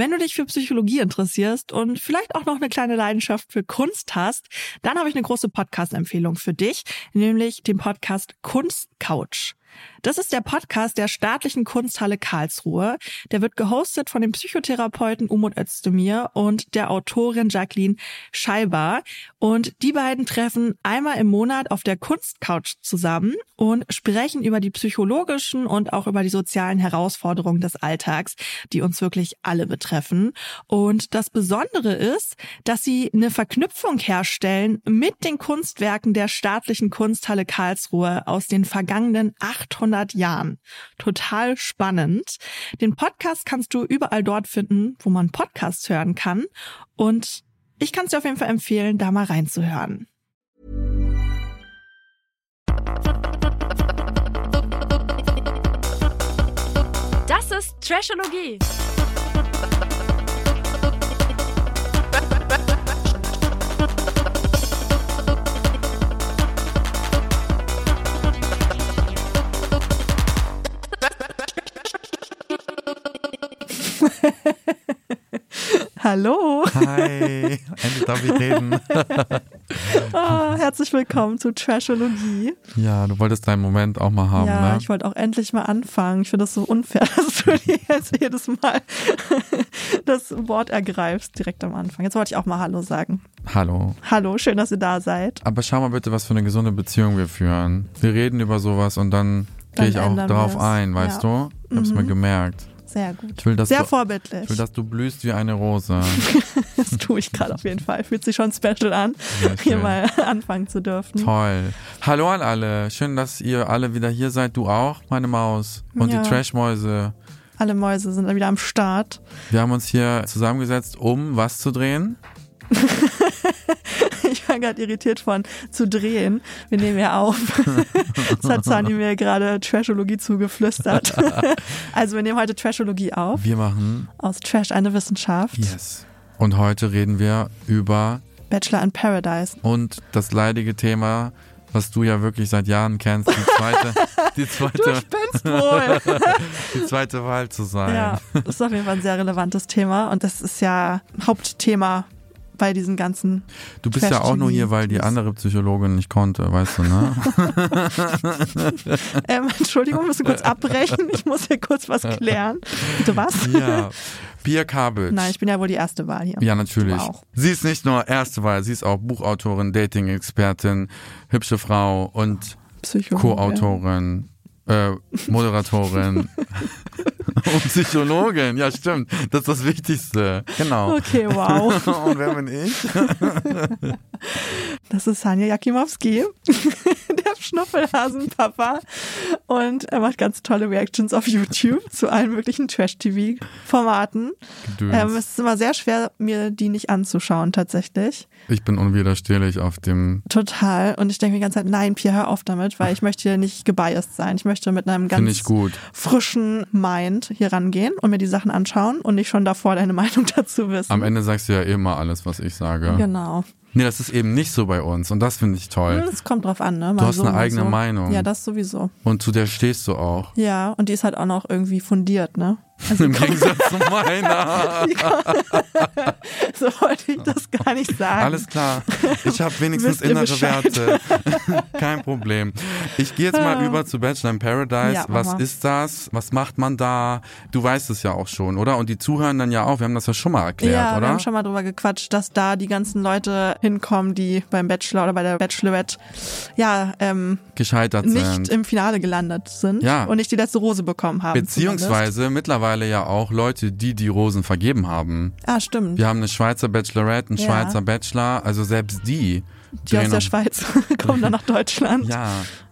Wenn du dich für Psychologie interessierst und vielleicht auch noch eine kleine Leidenschaft für Kunst hast, dann habe ich eine große Podcast-Empfehlung für dich, nämlich den Podcast Kunstcouch. Das ist der Podcast der Staatlichen Kunsthalle Karlsruhe. Der wird gehostet von dem Psychotherapeuten Umut Özdemir und der Autorin Jacqueline Scheiber. Und die beiden treffen einmal im Monat auf der Kunstcouch zusammen und sprechen über die psychologischen und auch über die sozialen Herausforderungen des Alltags, die uns wirklich alle betreffen. Und das Besondere ist, dass sie eine Verknüpfung herstellen mit den Kunstwerken der Staatlichen Kunsthalle Karlsruhe aus den vergangenen 800 Jahren. Total spannend. Den Podcast kannst du überall dort finden, wo man Podcasts hören kann. Und ich kann es dir auf jeden Fall empfehlen, da mal reinzuhören. Das ist Trashologie. Hallo. Hi, endlich darf ich reden. Ah, herzlich willkommen zu Trashologie. Ja, du wolltest deinen Moment auch mal haben, ja, ne? ich wollte auch endlich mal anfangen. Ich finde das so unfair, dass du dir jetzt jedes Mal das Wort ergreifst, direkt am Anfang. Jetzt wollte ich auch mal Hallo sagen. Hallo. Hallo, schön, dass ihr da seid. Aber schau mal bitte, was für eine gesunde Beziehung wir führen. Wir reden über sowas und dann, Dann gehe ich auch wir's. ein, weißt Ja. du? Ich hab's mir Mhm. gemerkt. Sehr gut. Ich will, dass Sehr du, vorbildlich. ich will, dass du blühst wie eine Rose. Das tue ich gerade auf jeden Fall. Fühlt sich schon special an, hier mal anfangen zu dürfen. Toll. Hallo an alle. Schön, dass ihr alle wieder hier seid. Du auch, meine Maus. Und Ja. die Trashmäuse. Alle Mäuse sind wieder am Start. Wir haben uns hier zusammengesetzt, um was zu drehen? Ich war gerade irritiert von zu drehen. Wir nehmen ja auf. Das hat Sani mir gerade Trashologie zugeflüstert. Also wir nehmen heute Trashologie auf. Wir machen Aus Trash eine Wissenschaft. Yes. Und heute reden wir über Bachelor in Paradise. und das leidige Thema, was du ja wirklich seit Jahren kennst, die zweite, die zweite, die zweite Wahl zu sein. ja, das ist auf jeden Fall ein sehr relevantes Thema. Und das ist ja Hauptthema bei diesen ganzen. Du bist ja auch nur hier, weil die andere Psychologin nicht konnte, weißt du, ne? Ähm, Entschuldigung, müssen kurz abbrechen. Ich muss hier kurz was klären. Bitte was? ja. Pia Kabic. Nein, ich bin ja wohl die erste Wahl hier. Ja, natürlich. Du. Sie ist nicht nur erste Wahl, sie ist auch Buchautorin, Dating-Expertin, hübsche Frau und. Co-Autorin, äh, Moderatorin und Psychologin. Ja, stimmt. Das ist das Wichtigste. Genau. Okay, wow. Und wer bin ich? Das ist Hanja Jakimowski, Schnuffelhasenpapa. Und er macht ganz tolle Reactions auf YouTube zu allen möglichen Trash-TV-Formaten. Ähm, es ist immer sehr schwer, mir die nicht anzuschauen, tatsächlich. Ich bin unwiderstehlich auf dem, Total. Und ich denke mir die ganze Zeit, nein, Pia, hör auf damit, weil ich möchte hier nicht gebiased sein. Ich möchte mit einem ganz frischen Mind hier rangehen und mir die Sachen anschauen und nicht schon davor deine Meinung dazu wissen. Am Ende sagst du ja immer alles, was ich sage. Genau. Nee, das ist eben nicht so bei uns und das finde ich toll. Es kommt drauf an, ne? Mal hast so, eine eigene so. Meinung. Ja, das sowieso. Und zu der stehst du auch. Ja, und die ist halt auch noch irgendwie fundiert, ne? Also Im Gegensatz zu meiner. so wollte ich das gar nicht sagen. Alles klar. Ich habe wenigstens innere Bescheid? Werte. Kein Problem. Ich gehe jetzt mal über zu Bachelor in Paradise. Ja, Was ist das? Was macht man da? Du weißt es ja auch schon, oder? Und die zuhören dann ja auch. Wir haben das ja schon mal erklärt, ja, wir oder? haben schon mal drüber gequatscht, dass da die ganzen Leute hinkommen, die beim Bachelor oder bei der Bachelorette ja ähm, Gescheitert nicht sind. im Finale gelandet sind Ja. und nicht die letzte Rose bekommen haben. Beziehungsweise mittlerweile ja auch Leute, die die Rosen vergeben haben. Ah, stimmt. Wir haben eine Schweizer Bachelorette, einen Ja. Schweizer Bachelor, also selbst die. die aus der Schweiz kommen dann nach Deutschland. Ja.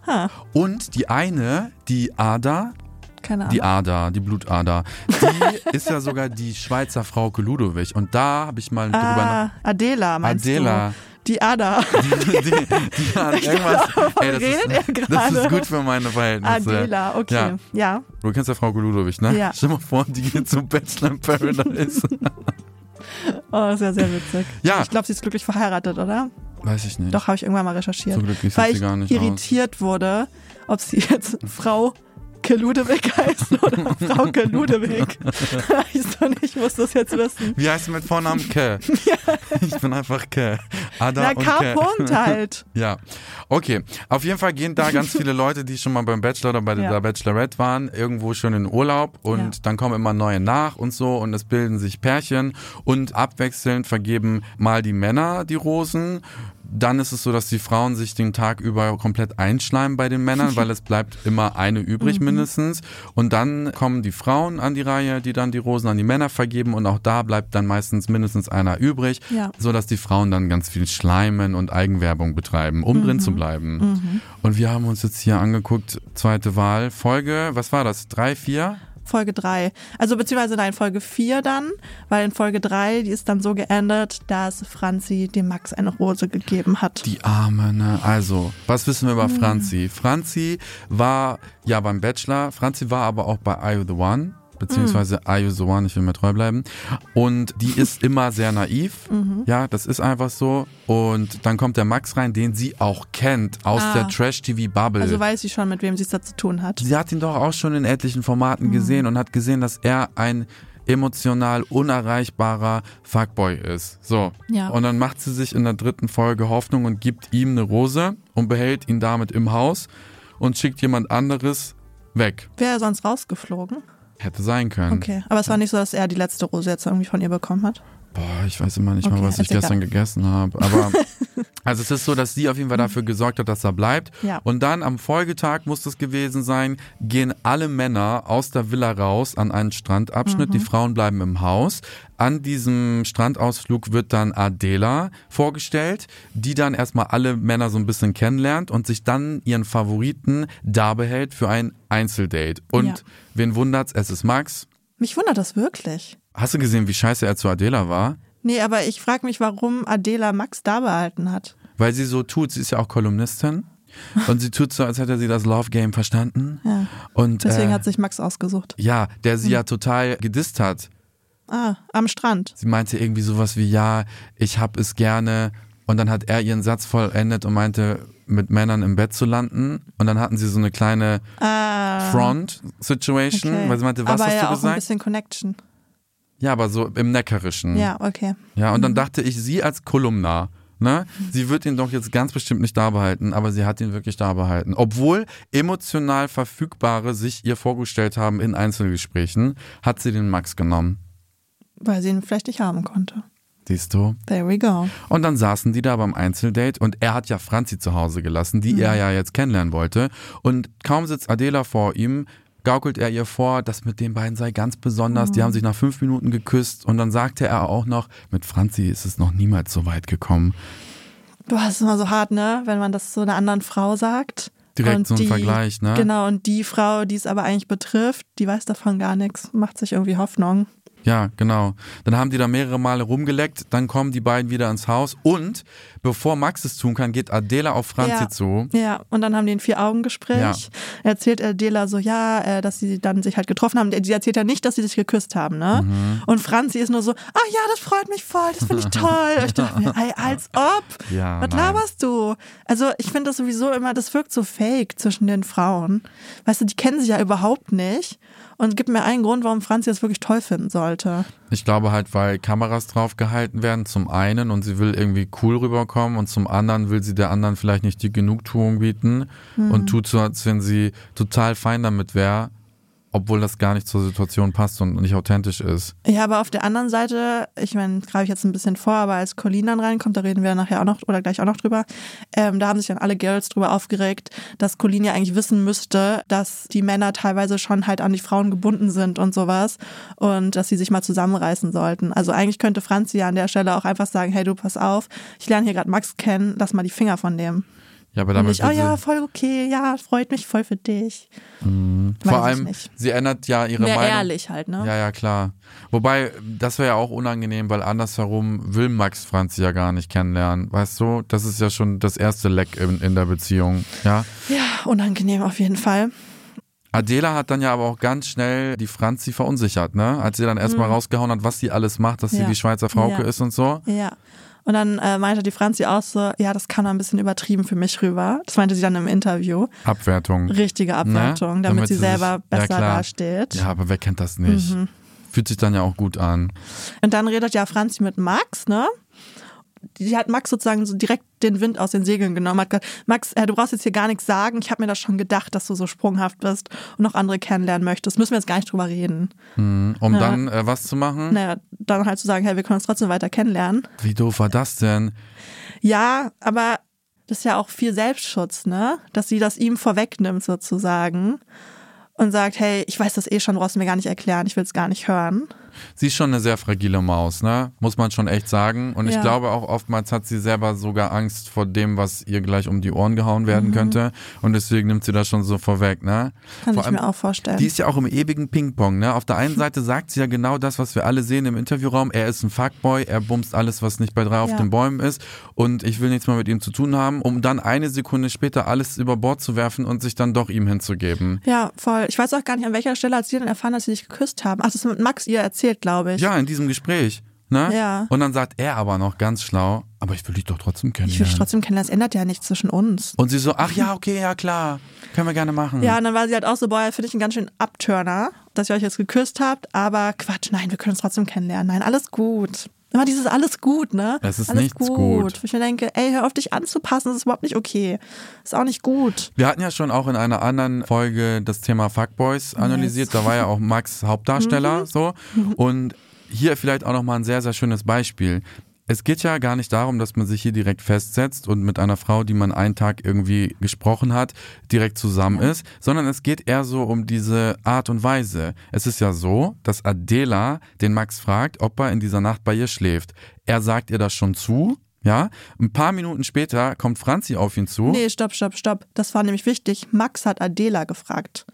Ha, Und die eine, die Ada, keine Ahnung. die Ader, die Blutader, die ist ja sogar die Schweizer Frauke Ludowig. Und da habe ich mal drüber ah, Adela, nach. meinst Adela. du? Die Ada. Die, die, die hat irgendwas. Ey, das, ist, das ist gut für meine Verhältnisse. Adela, okay. Ja. Ja. Du kennst ja Frauke Ludowig, ne? Ja. Stell mal vor, die geht zu Bachelor in Paradise. Oh, sehr, sehr witzig. Ja. Ich glaube, sie ist glücklich verheiratet, oder? Weiß ich nicht. Doch, habe ich irgendwann mal recherchiert. So glücklich weil sie ich gar nicht irritiert wurde, ob sie jetzt Frau Ludewig heißen oder Frauke Ludewig. ich, so nicht, ich muss das jetzt wissen. Wie heißt du mit Vornamen Ke? Ich bin einfach Ke. Ada Na, und K. Punkt halt. Ja, okay. Auf jeden Fall gehen da ganz viele Leute, die schon mal beim Bachelor oder bei Ja. der Bachelorette waren, irgendwo schon in Urlaub und Ja. dann kommen immer neue nach und so und es bilden sich Pärchen und abwechselnd vergeben mal die Männer die Rosen. Dann ist es so, dass die Frauen sich den Tag über komplett einschleimen bei den Männern, weil es bleibt immer eine Mhm. übrig mindestens. Und dann kommen die Frauen an die Reihe, die dann die Rosen an die Männer vergeben und auch da bleibt dann meistens mindestens einer übrig, Ja. so dass die Frauen dann ganz viel schleimen und Eigenwerbung betreiben, um Mhm. drin zu bleiben. Und wir haben uns jetzt hier angeguckt, zweite Wahl, Folge, was war das? Drei, vier? Folge 3. Also beziehungsweise nein, Folge 4 dann, weil in Folge 3, die ist dann so geendet, dass Franzi dem Max eine Rose gegeben hat. Die Arme, ne? Also, was wissen wir über Mhm. Franzi? Franzi war ja beim Bachelor, Franzi war aber auch bei You the One? Beziehungsweise. Are You the One, ich will mir treu bleiben. Und die ist immer sehr naiv. Mhm. Ja, das ist einfach so. Und dann kommt der Max rein, den sie auch kennt aus Ah. der Trash-TV-Bubble. Also weiß sie schon, mit wem sie es da zu tun hat. Sie hat ihn doch auch schon in etlichen Formaten Mhm. gesehen und hat gesehen, dass er ein emotional unerreichbarer Fuckboy ist. So. Ja. Und dann macht sie sich in der dritten Folge Hoffnung und gibt ihm eine Rose und behält ihn damit im Haus und schickt jemand anderes weg. Wäre er sonst rausgeflogen? Hätte sein können. Okay. Aber es war nicht so, dass er die letzte Rose jetzt irgendwie von ihr bekommen hat. Boah, ich weiß immer nicht mal, Okay, was ich gestern egal. gegessen habe. Aber also es ist so, dass sie auf jeden Fall dafür gesorgt hat, dass er bleibt. Ja. Und dann am Folgetag muss das gewesen sein, gehen alle Männer aus der Villa raus an einen Strandabschnitt. Mhm. Die Frauen bleiben im Haus. An diesem Strandausflug wird dann Adela vorgestellt, die dann erstmal alle Männer so ein bisschen kennenlernt und sich dann ihren Favoriten da behält für ein Einzeldate. Und Ja. Wen wundert's? Es ist Max. Mich wundert das wirklich. Hast du gesehen, wie scheiße er zu Adela war? Nee, aber ich frage mich, warum Adela Max da behalten hat. Weil sie so tut, sie ist ja auch Kolumnistin. Und sie tut so, als hätte sie das Love Game verstanden. Ja. Und Deswegen äh, hat sich Max ausgesucht. ja, der sie ja total gedisst hat. Ah, am Strand. Sie meinte irgendwie sowas wie, ja, ich hab es gerne. Und dann hat er ihren Satz vollendet und meinte, mit Männern im Bett zu landen. Und dann hatten sie so eine kleine Ah. Front-Situation, okay. weil sie meinte, was aber hast ja du auch ein gesagt? bisschen Connection. Ja, aber so im Neckerischen. Ja, okay. Ja, und dann dachte ich, sie als Kolumna, ne, sie wird ihn doch jetzt ganz bestimmt nicht da behalten, aber sie hat ihn wirklich da behalten. Obwohl emotional Verfügbare sich ihr vorgestellt haben in Einzelgesprächen, hat sie den Max genommen. Weil sie ihn vielleicht nicht haben konnte. Siehst du? There we go. Und dann saßen die da beim Einzeldate und er hat ja Franzi zu Hause gelassen, die er ja jetzt kennenlernen wollte. Und kaum sitzt Adela vor ihm, gaukelt er ihr vor, das mit den beiden sei ganz besonders. Die haben sich nach fünf Minuten geküsst und dann sagte er auch noch, mit Franzi ist es noch niemals so weit gekommen. Boah, das ist immer so hart, ne? Wenn man das so einer anderen Frau sagt. Direkt und so ein die, Vergleich, ne? Genau, und die Frau, die es aber eigentlich betrifft, die weiß davon gar nichts, macht sich irgendwie Hoffnung. Ja, genau. Dann haben die da mehrere Male rumgeleckt, dann kommen die beiden wieder ins Haus und bevor Max es tun kann, geht Adela auf Franzi Ja. zu. Ja, und dann haben die ein Vier-Augen-Gespräch. Ja. Erzählt Adela so, ja, äh, dass sie dann sich halt getroffen haben. Die erzählt ja nicht, dass sie sich geküsst haben, ne? Mhm. Und Franzi ist nur so, ah ja, das freut mich voll, das finde ich toll. ich dachte mir, ey, als ob. Ja, Was nein. laberst du? Also ich finde das sowieso immer, das wirkt so fake zwischen den Frauen. Weißt du, die kennen sich ja überhaupt nicht. Und gibt mir einen Grund, warum Franzi das wirklich toll finden sollte. Ich glaube halt, weil Kameras drauf gehalten werden, zum einen und sie will irgendwie cool rüberkommen und zum anderen will sie der anderen vielleicht nicht die Genugtuung bieten Mhm. und tut so, als wenn sie total fein damit wäre, obwohl das gar nicht zur Situation passt und nicht authentisch ist. Ja, aber auf der anderen Seite, ich meine, greife ich jetzt ein bisschen vor, aber als Colleen dann reinkommt, da reden wir nachher auch noch oder gleich auch noch drüber, ähm, da haben sich dann alle Girls drüber aufgeregt, dass Colleen ja eigentlich wissen müsste, dass die Männer teilweise schon halt an die Frauen gebunden sind und sowas und dass sie sich mal zusammenreißen sollten. Also eigentlich könnte Franzi ja an der Stelle auch einfach sagen, hey du, pass auf, ich lerne hier gerade Max kennen, lass mal die Finger von dem. Ja, aber damit nicht, oh sie- ja, voll okay, ja, freut mich voll für dich. Weiß vor ich allem, sie ändert ja ihre Mehr Meinung. ehrlich halt, ne? Ja, ja, klar. Wobei, das wäre ja auch unangenehm, weil andersherum will Max Franzi ja gar nicht kennenlernen. Weißt du, das ist ja schon das erste Leck in, in der Beziehung. Ja. Ja, unangenehm auf jeden Fall. Adela hat dann ja aber auch ganz schnell die Franzi verunsichert, ne? Als sie dann erstmal rausgehauen hat, was sie alles macht, dass sie Mhm. Ja. die Schweizer Frauke Ja. ist und so. Ja. Und dann äh, meinte die Franzi auch so, ja, das kam ein bisschen übertrieben für mich rüber. Das meinte sie dann im Interview. Abwertung. Richtige Abwertung, Ne? damit, Damit sie selber sich- ja, besser klar. dasteht. Ja, aber wer kennt das nicht? Mhm. Fühlt sich dann ja auch gut an. Und dann redet ja Franzi mit Max, ne? Die hat Max sozusagen so direkt den Wind aus den Segeln genommen. Hat gesagt, Max, äh, du brauchst jetzt hier gar nichts sagen. Ich habe mir das schon gedacht, dass du so sprunghaft bist und noch andere kennenlernen möchtest. Müssen wir jetzt gar nicht drüber reden. Um Ja. dann äh, was zu machen? Naja, dann halt zu sagen, hey, wir können uns trotzdem weiter kennenlernen. Wie doof war das denn? Ja, aber das ist ja auch viel Selbstschutz, ne? Dass sie das ihm vorwegnimmt sozusagen und sagt, hey, ich weiß das eh schon, brauchst du mir gar nicht erklären, ich will es gar nicht hören. Sie ist schon eine sehr fragile Maus, ne? Muss man schon echt sagen. Und ich Ja. glaube auch oftmals hat sie selber sogar Angst vor dem, was ihr gleich um die Ohren gehauen Mhm. werden könnte. Und deswegen nimmt sie das schon so vorweg, ne? Kann Vor ich mir auch vorstellen. Die ist ja auch im ewigen Ping-Pong, ne? Auf der einen Seite sagt sie ja genau das, was wir alle sehen im Interviewraum. Er ist ein Fuckboy, er bumst alles, was nicht bei drei auf Ja. den Bäumen ist. Und ich will nichts mehr mit ihm zu tun haben, um dann eine Sekunde später alles über Bord zu werfen und sich dann doch ihm hinzugeben. Ja, voll. Ich weiß auch gar nicht, an welcher Stelle hat sie denn erfahren, dass sie sich geküsst haben. Ach, das ist mit Max ihr erzählt, glaube ich. Ja, in diesem Gespräch. Ne? Ja. Und dann sagt er aber noch ganz schlau, aber ich will dich doch trotzdem Ich will dich kennenlernen. trotzdem kennenlernen, das ändert ja nichts zwischen uns. und sie so, ach ja, okay, ja klar, können wir gerne machen. Ja, und dann war sie halt auch so, boah, finde ich einen ganz schön Abturner, dass ihr euch jetzt geküsst habt, aber Quatsch, nein, wir können uns trotzdem kennenlernen. Nein, alles gut. Immer dieses alles gut, ne? Es ist alles nichts gut. Wo ich mir denke, ey, hör auf dich anzupassen, das ist überhaupt nicht okay. Ist auch nicht gut. Wir hatten ja schon auch in einer anderen Folge das Thema Fuckboys analysiert. Da war ja auch Max Hauptdarsteller so. Und hier vielleicht auch nochmal ein sehr, sehr schönes Beispiel. Es geht ja gar nicht darum, dass man sich hier direkt festsetzt und mit einer Frau, die man einen Tag irgendwie gesprochen hat, direkt zusammen ist, sondern es geht eher so um diese Art und Weise. Es ist ja so, dass Adela den Max fragt, ob er in dieser Nacht bei ihr schläft. Er sagt ihr das schon zu, ja. Ein paar Minuten später kommt Franzi auf ihn zu. Nee, stopp, stopp, stopp. Das war nämlich wichtig. Max hat Adela gefragt.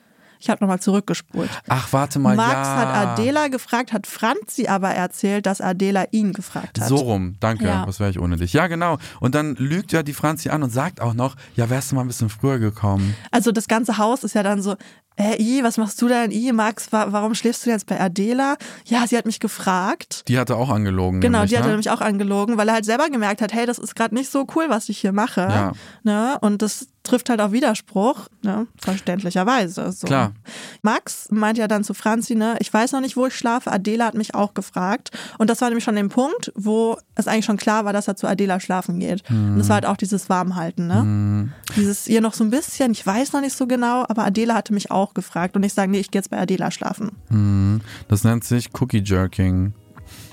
Ich habe nochmal zurückgespult. Ach, warte mal, Max ja. hat Adela gefragt, hat Franzi aber erzählt, dass Adela ihn gefragt hat. So rum, danke. Ja. Was wäre ich ohne dich? Ja, genau. Und dann lügt ja die Franzi an und sagt auch noch, ja, wärst du mal ein bisschen früher gekommen. Also das ganze Haus ist ja dann so, äh, I, was machst du denn? I, Max, wa warum schläfst du jetzt bei Adela? Ja, sie hat mich gefragt. Die hatte auch angelogen. Genau, nämlich, die hat er ne? nämlich auch angelogen, weil er halt selber gemerkt hat, hey, das ist gerade nicht so cool, was ich hier mache. Ja. Ne? Und das trifft halt auf Widerspruch, ne? verständlicherweise. So. Klar. Max meint ja dann zu Franzi, ne, ich weiß noch nicht, wo ich schlafe. Adela hat mich auch gefragt. Und das war nämlich schon der Punkt, wo es eigentlich schon klar war, dass er zu Adela schlafen geht. Und das war halt auch dieses Warmhalten, ne? Dieses ihr noch so ein bisschen, ich weiß noch nicht so genau, aber Adela hatte mich auch gefragt. Und ich sage, nee, ich gehe jetzt bei Adela schlafen. Mhm. Das nennt sich Cookie Jerking.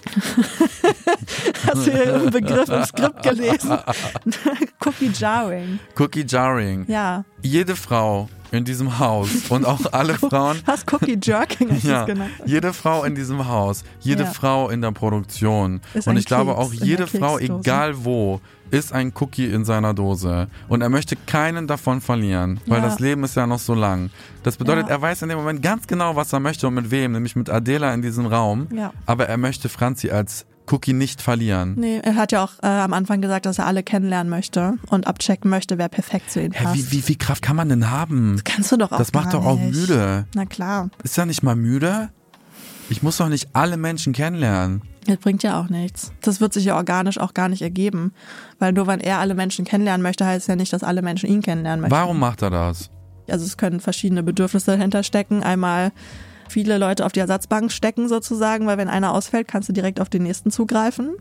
Hast du den Begriff im Skript gelesen? Cookie Jarring. Cookie Jarring. Ja. Jede Frau in diesem Haus und auch alle Frauen. Was Cookie Jerking hast Ja, genannt? jede Frau in diesem Haus, jede Ja. Frau in der Produktion Ist und ich glaube Keks auch in der jede Frau, egal wo, ist ein Cookie in seiner Dose und er möchte keinen davon verlieren, weil Ja. das Leben ist ja noch so lang. Das bedeutet, Ja. er weiß in dem Moment ganz genau, was er möchte und mit wem, nämlich mit Adela in diesem Raum, Ja. aber er möchte Franzi als Cookie nicht verlieren. Nee, er hat ja auch äh, am Anfang gesagt, dass er alle kennenlernen möchte und abchecken möchte, wer perfekt zu ihm Hä, passt. wie, wie viel Kraft kann man denn haben? Kannst du doch auch Das macht doch auch nicht. müde. Na klar, Ist er nicht mal müde? Ich muss doch nicht alle Menschen kennenlernen. das bringt ja auch nichts. Das wird sich ja organisch auch gar nicht ergeben. Weil nur wenn er alle Menschen kennenlernen möchte, heißt ja nicht, dass alle Menschen ihn kennenlernen möchten. Warum macht er das? Also es können verschiedene Bedürfnisse dahinter stecken. Einmal viele Leute auf die Ersatzbank stecken sozusagen, weil wenn einer ausfällt, kannst du direkt auf den nächsten zugreifen.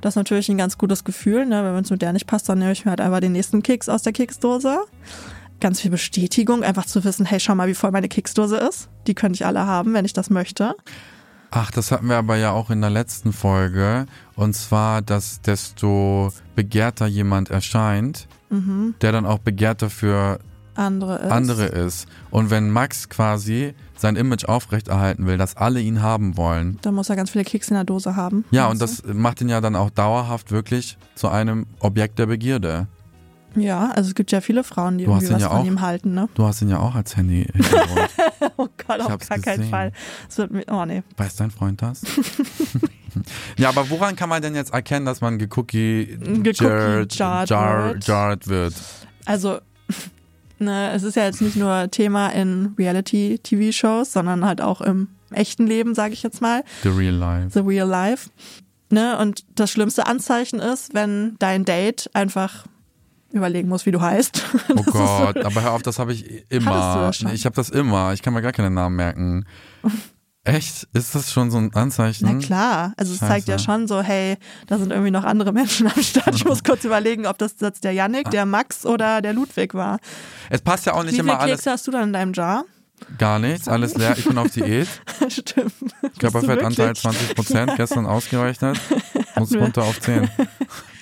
Das ist natürlich ein ganz gutes Gefühl, ne? wenn es mit der nicht passt, dann nehme ich mir halt einfach den nächsten Keks aus der Keksdose. Ganz viel Bestätigung, einfach zu wissen, hey, schau mal, wie voll meine Keksdose ist. Die könnte ich alle haben, wenn ich das möchte. Ach, das hatten wir aber ja auch in der letzten Folge. Und zwar, dass desto begehrter jemand erscheint, der dann auch begehrter für Andere ist. andere ist. Und wenn Max quasi sein Image aufrechterhalten will, dass alle ihn haben wollen, Dann muss er ganz viele Kekse in der Dose haben. ja, und das macht ihn ja dann auch dauerhaut wirklich zu einem Objekt der Begierde. du? Ja, also es gibt ja viele Frauen, die Du irgendwie ihn was ja von auch- ihm halten, ne? Du hast ihn ja auch als Handy. Oh Gott, auf gar keinen. Fall. Wird mir, oh nee. Weiß dein Freund das? ja, aber woran kann man denn jetzt erkennen, dass man gecookie jarred Gecookie-jarred jar, wird? jarred wird? Also, ne, es ist ja jetzt nicht nur Thema in Reality-TV-Shows, sondern halt auch im echten Leben, sage ich jetzt mal. The real life. The Real Life. Ne? Und das schlimmste Anzeichen ist, wenn dein Date einfach überlegen muss, wie du heißt. Oh Gott, so, aber hör auf, das habe ich immer. schon? Ich habe das immer. Ich kann mir gar keinen Namen merken. Echt? Ist das schon so ein Anzeichen? Na klar, also es zeigt ja schon so, hey, da sind irgendwie noch andere Menschen am Start. Ich muss kurz überlegen, ob das jetzt der Yannick, der Max oder der Ludwig war. Es passt ja auch nicht Wie immer viele alles. Kekse hast du dann in deinem Jar? Gar nichts, alles leer. Ich bin auf Diät. Stimmt. Körperfettanteil wirklich? 20 Prozent, gestern ausgerechnet. Muss runter auf 10.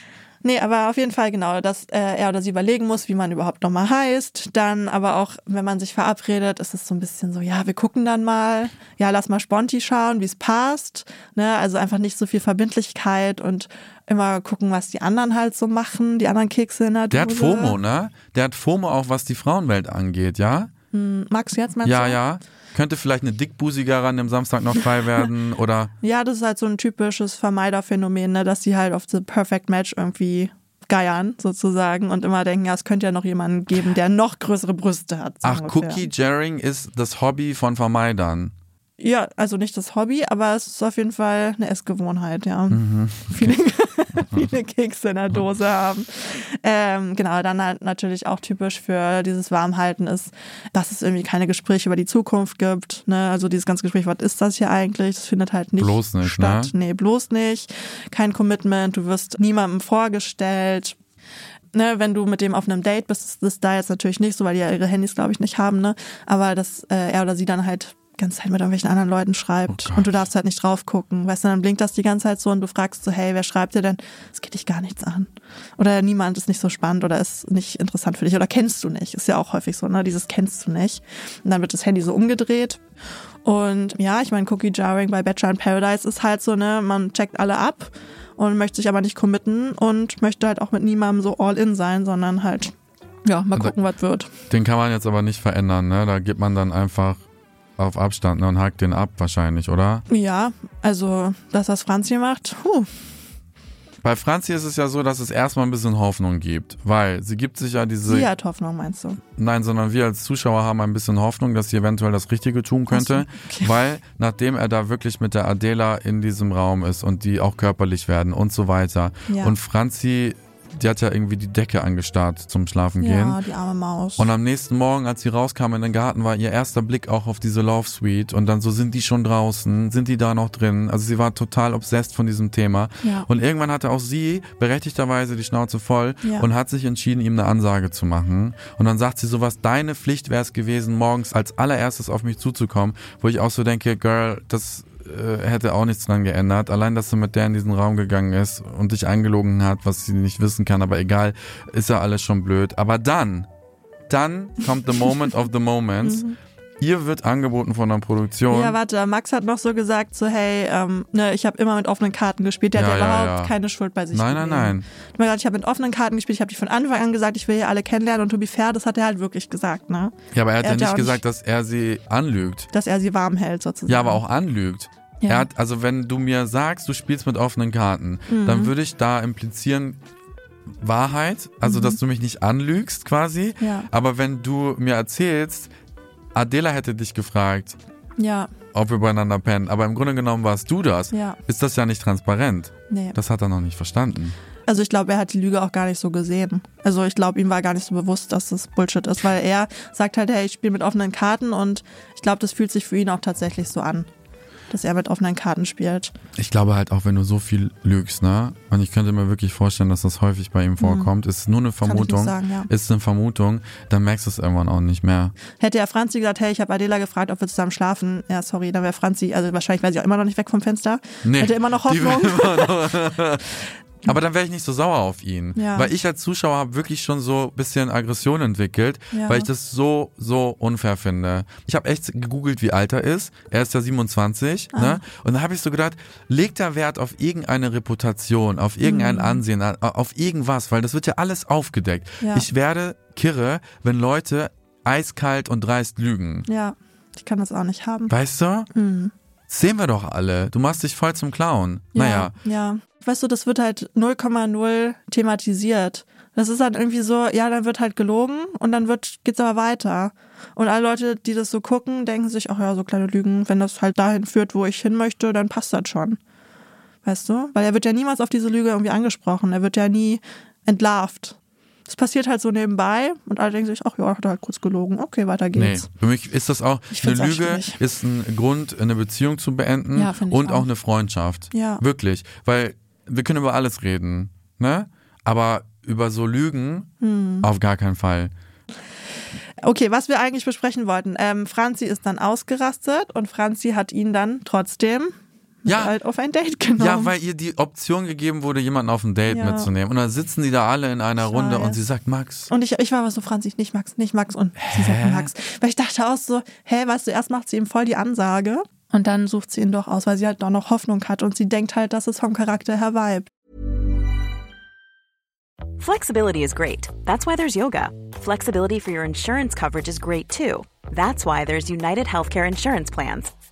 Nee, aber auf jeden Fall genau, dass äh, er oder sie überlegen muss, wie man überhaupt nochmal heißt. Dann aber auch, wenn man sich verabredet, ist es so ein bisschen so, ja, wir gucken dann mal, ja, lass mal Sponti schauen, wie es passt. Ne? Also einfach nicht so viel Verbindlichkeit und immer gucken, was die anderen halt so machen, die anderen Kekse in der Der hat Dose. FOMO, ne? Der hat FOMO auch, was die Frauenwelt angeht, ja? Hm, Max jetzt meinst Ja, du? ja. Könnte vielleicht eine dickbusigere an dem Samstag noch frei werden oder Ja, das ist halt so ein typisches Vermeiderphänomen, ne? dass sie halt auf the perfect match irgendwie geiern sozusagen und immer denken, ja, es könnte ja noch jemanden geben, der noch größere Brüste hat. so Ach, ungefähr. Cookie Jaring ist das Hobby von Vermeidern. Ja, also nicht das Hobby, aber es ist auf jeden Fall eine Essgewohnheit, ja. Mhm. Viele, viele Kekse in der Dose haben. Ähm, genau, dann halt natürlich auch typisch für dieses Warmhalten ist, dass es irgendwie keine Gespräche über die Zukunft gibt. Ne? Also dieses ganze Gespräch, was ist das hier eigentlich? Das findet halt nicht, Bloß nicht, statt. ne? Nee, bloß nicht. Kein Commitment, du wirst niemandem vorgestellt. Ne, wenn du mit dem auf einem Date bist, ist das da jetzt natürlich nicht so, weil die ja ihre Handys, glaube ich, nicht haben, ne? Aber dass äh, er oder sie dann halt ganze Zeit mit irgendwelchen anderen Leuten schreibt Oh und du darfst halt nicht drauf gucken. Weißt du, dann blinkt das die ganze Zeit so und du fragst so, hey, wer schreibt dir denn? Es geht dich gar nichts an. Oder niemand ist nicht so spannend oder ist nicht interessant für dich oder kennst du nicht. Ist ja auch häufig so, ne? Dieses kennst du nicht. Und dann wird das Handy so umgedreht. Und ja, ich meine, Cookie Jarring bei Bachelor in Paradise ist halt so, ne, man checkt alle ab und möchte sich aber nicht committen und möchte halt auch mit niemandem so all in sein, sondern halt, ja, mal gucken, was wird. Den kann man jetzt aber nicht verändern, ne? Da gibt man dann einfach auf Abstand ne, und hakt den ab wahrscheinlich, oder? Ja, also, das, was Franzi macht, huh, Bei Franzi ist es ja so, dass es erstmal ein bisschen Hoffnung gibt, weil sie gibt sich ja diese, sie hat Hoffnung, meinst du? nein, sondern wir als Zuschauer haben ein bisschen Hoffnung, dass sie eventuell das Richtige tun könnte, okay. weil nachdem er da wirklich mit der Adela in diesem Raum ist und die auch körperlich werden und so weiter Ja. und Franzi, die hat ja irgendwie die Decke angestarrt zum Schlafen gehen. Ja, die arme Maus. Und am nächsten Morgen, als sie rauskam in den Garten, war ihr erster Blick auch auf diese Love Suite. Und dann so, sind die schon draußen? Sind die da noch drin? Also sie war total obsessed von diesem Thema. Ja. Und irgendwann hatte auch sie berechtigterweise die Schnauze voll Ja. und hat sich entschieden, ihm eine Ansage zu machen. Und dann sagt sie sowas, deine Pflicht wäre es gewesen, morgens als allererstes auf mich zuzukommen, wo ich auch so denke, Girl, das äh, hätte auch nichts dran geändert. Allein, dass du mit der in diesen Raum gegangen ist und dich eingelogen hat, was sie nicht wissen kann, aber egal, ist ja alles schon blöd. Aber dann, dann kommt the moment of the moments. Ihr wird angeboten von der Produktion. Mhm. Ja, warte, Max hat noch so gesagt, so hey, ähm, ne, ich habe immer mit offenen Karten gespielt. Der Ja, hat ja überhaupt ja. keine Schuld bei sich. nein, nein, gesehen. nein. Ich habe mit offenen Karten gespielt. Ich habe die von Anfang an gesagt, ich will hier alle kennenlernen. Und to be fair, das hat er halt wirklich gesagt, ne? Ja, aber er hat Er ja hat ja nicht gesagt, dass er sie anlügt. Dass er sie warm hält sozusagen. Ja, aber auch anlügt. Ja. Er hat, also wenn du mir sagst, du spielst mit offenen Karten, Mhm. dann würde ich da implizieren Wahrheit, also dass du mich nicht anlügst quasi. Mhm. Ja. Aber wenn du mir erzählst, Adela hätte dich gefragt, Ja, ob wir beieinander pennen, aber im Grunde genommen warst du das, ja, ist das ja nicht transparent. nee. Das hat er noch nicht verstanden. Also ich glaube, er hat die Lüge auch gar nicht so gesehen. Also ich glaube, ihm war gar nicht so bewusst, dass das Bullshit ist, weil er sagt halt, hey, ich spiele mit offenen Karten und ich glaube, das fühlt sich für ihn auch tatsächlich so an, dass er mit offenen Karten spielt. Ich glaube halt auch, wenn du so viel lügst, ne? Und ich könnte mir wirklich vorstellen, dass das häufig bei ihm vorkommt. Ist nur eine Mhm. Vermutung. sagen, ja. Ist eine Vermutung, dann merkst du es irgendwann auch nicht mehr. Hätte ja Franzi gesagt, hey, ich habe Adela gefragt, ob wir zusammen schlafen. Ja, sorry, dann wäre Franzi, also wahrscheinlich wäre sie auch immer noch nicht weg vom Fenster. Nee, Hätte immer noch Hoffnung. immer noch- Aber dann wäre ich nicht so sauer auf ihn. Ja. Weil ich als Zuschauer habe wirklich schon so ein bisschen Aggression entwickelt, Ja. weil ich das so, so unfair finde. Ich habe echt gegoogelt, wie alt er ist. Er ist ja 27. Ah. Ne? Und dann habe ich so gedacht, legt er Wert auf irgendeine Reputation, auf irgendein Mhm. Ansehen, auf irgendwas, weil das wird ja alles aufgedeckt. Ja. Ich werde kirre, wenn Leute eiskalt und dreist lügen. Ja, ich kann das auch nicht haben. Weißt du? Mhm. Sehen wir doch alle. Du machst dich voll zum Clown. Naja. Ja, ja. Weißt du, das wird halt 0,0 thematisiert. Das ist dann irgendwie so, ja, dann wird halt gelogen und dann wird, geht's aber weiter. Und alle Leute, die das so gucken, denken sich, ach ja, so kleine Lügen, wenn das halt dahin führt, wo ich hin möchte, dann passt das schon. Weißt du? Weil er wird ja niemals auf diese Lüge irgendwie angesprochen. Er wird ja nie entlarvt. Das passiert halt so nebenbei und alle denken sich, ach ja, hat er halt kurz gelogen. Okay, weiter Nee, geht's. für mich ist das auch, Ich eine Lüge ist ein Grund, eine Beziehung zu beenden Ja, ich und auch auch. eine Freundschaft. Ja. Wirklich. Weil wir können über alles reden, ne? Aber über so Lügen Hm. auf gar keinen Fall. Okay, was wir eigentlich besprechen wollten. Ähm, Franzi ist dann ausgerastet und Franzi hat ihn dann trotzdem Ja. halt auf ein Date genommen. Ja, weil ihr die Option gegeben wurde, jemanden auf ein Date Ja. mitzunehmen. Und dann sitzen die da alle in einer Ich Runde weiß. und sie sagt, Max, Und ich, ich war aber so, Franzi, nicht Max, nicht Max. Und sie sagt Hä? Max. Weil ich dachte auch so, hä, weißt du, erst macht sie ihm voll die Ansage und dann sucht sie ihn doch aus, weil sie halt doch noch Hoffnung hat und sie denkt halt, dass es vom Charakter her vibet. Flexibility is great. That's why there's yoga. Flexibility for your insurance coverage is great too. That's why there's United Healthcare Insurance Plans.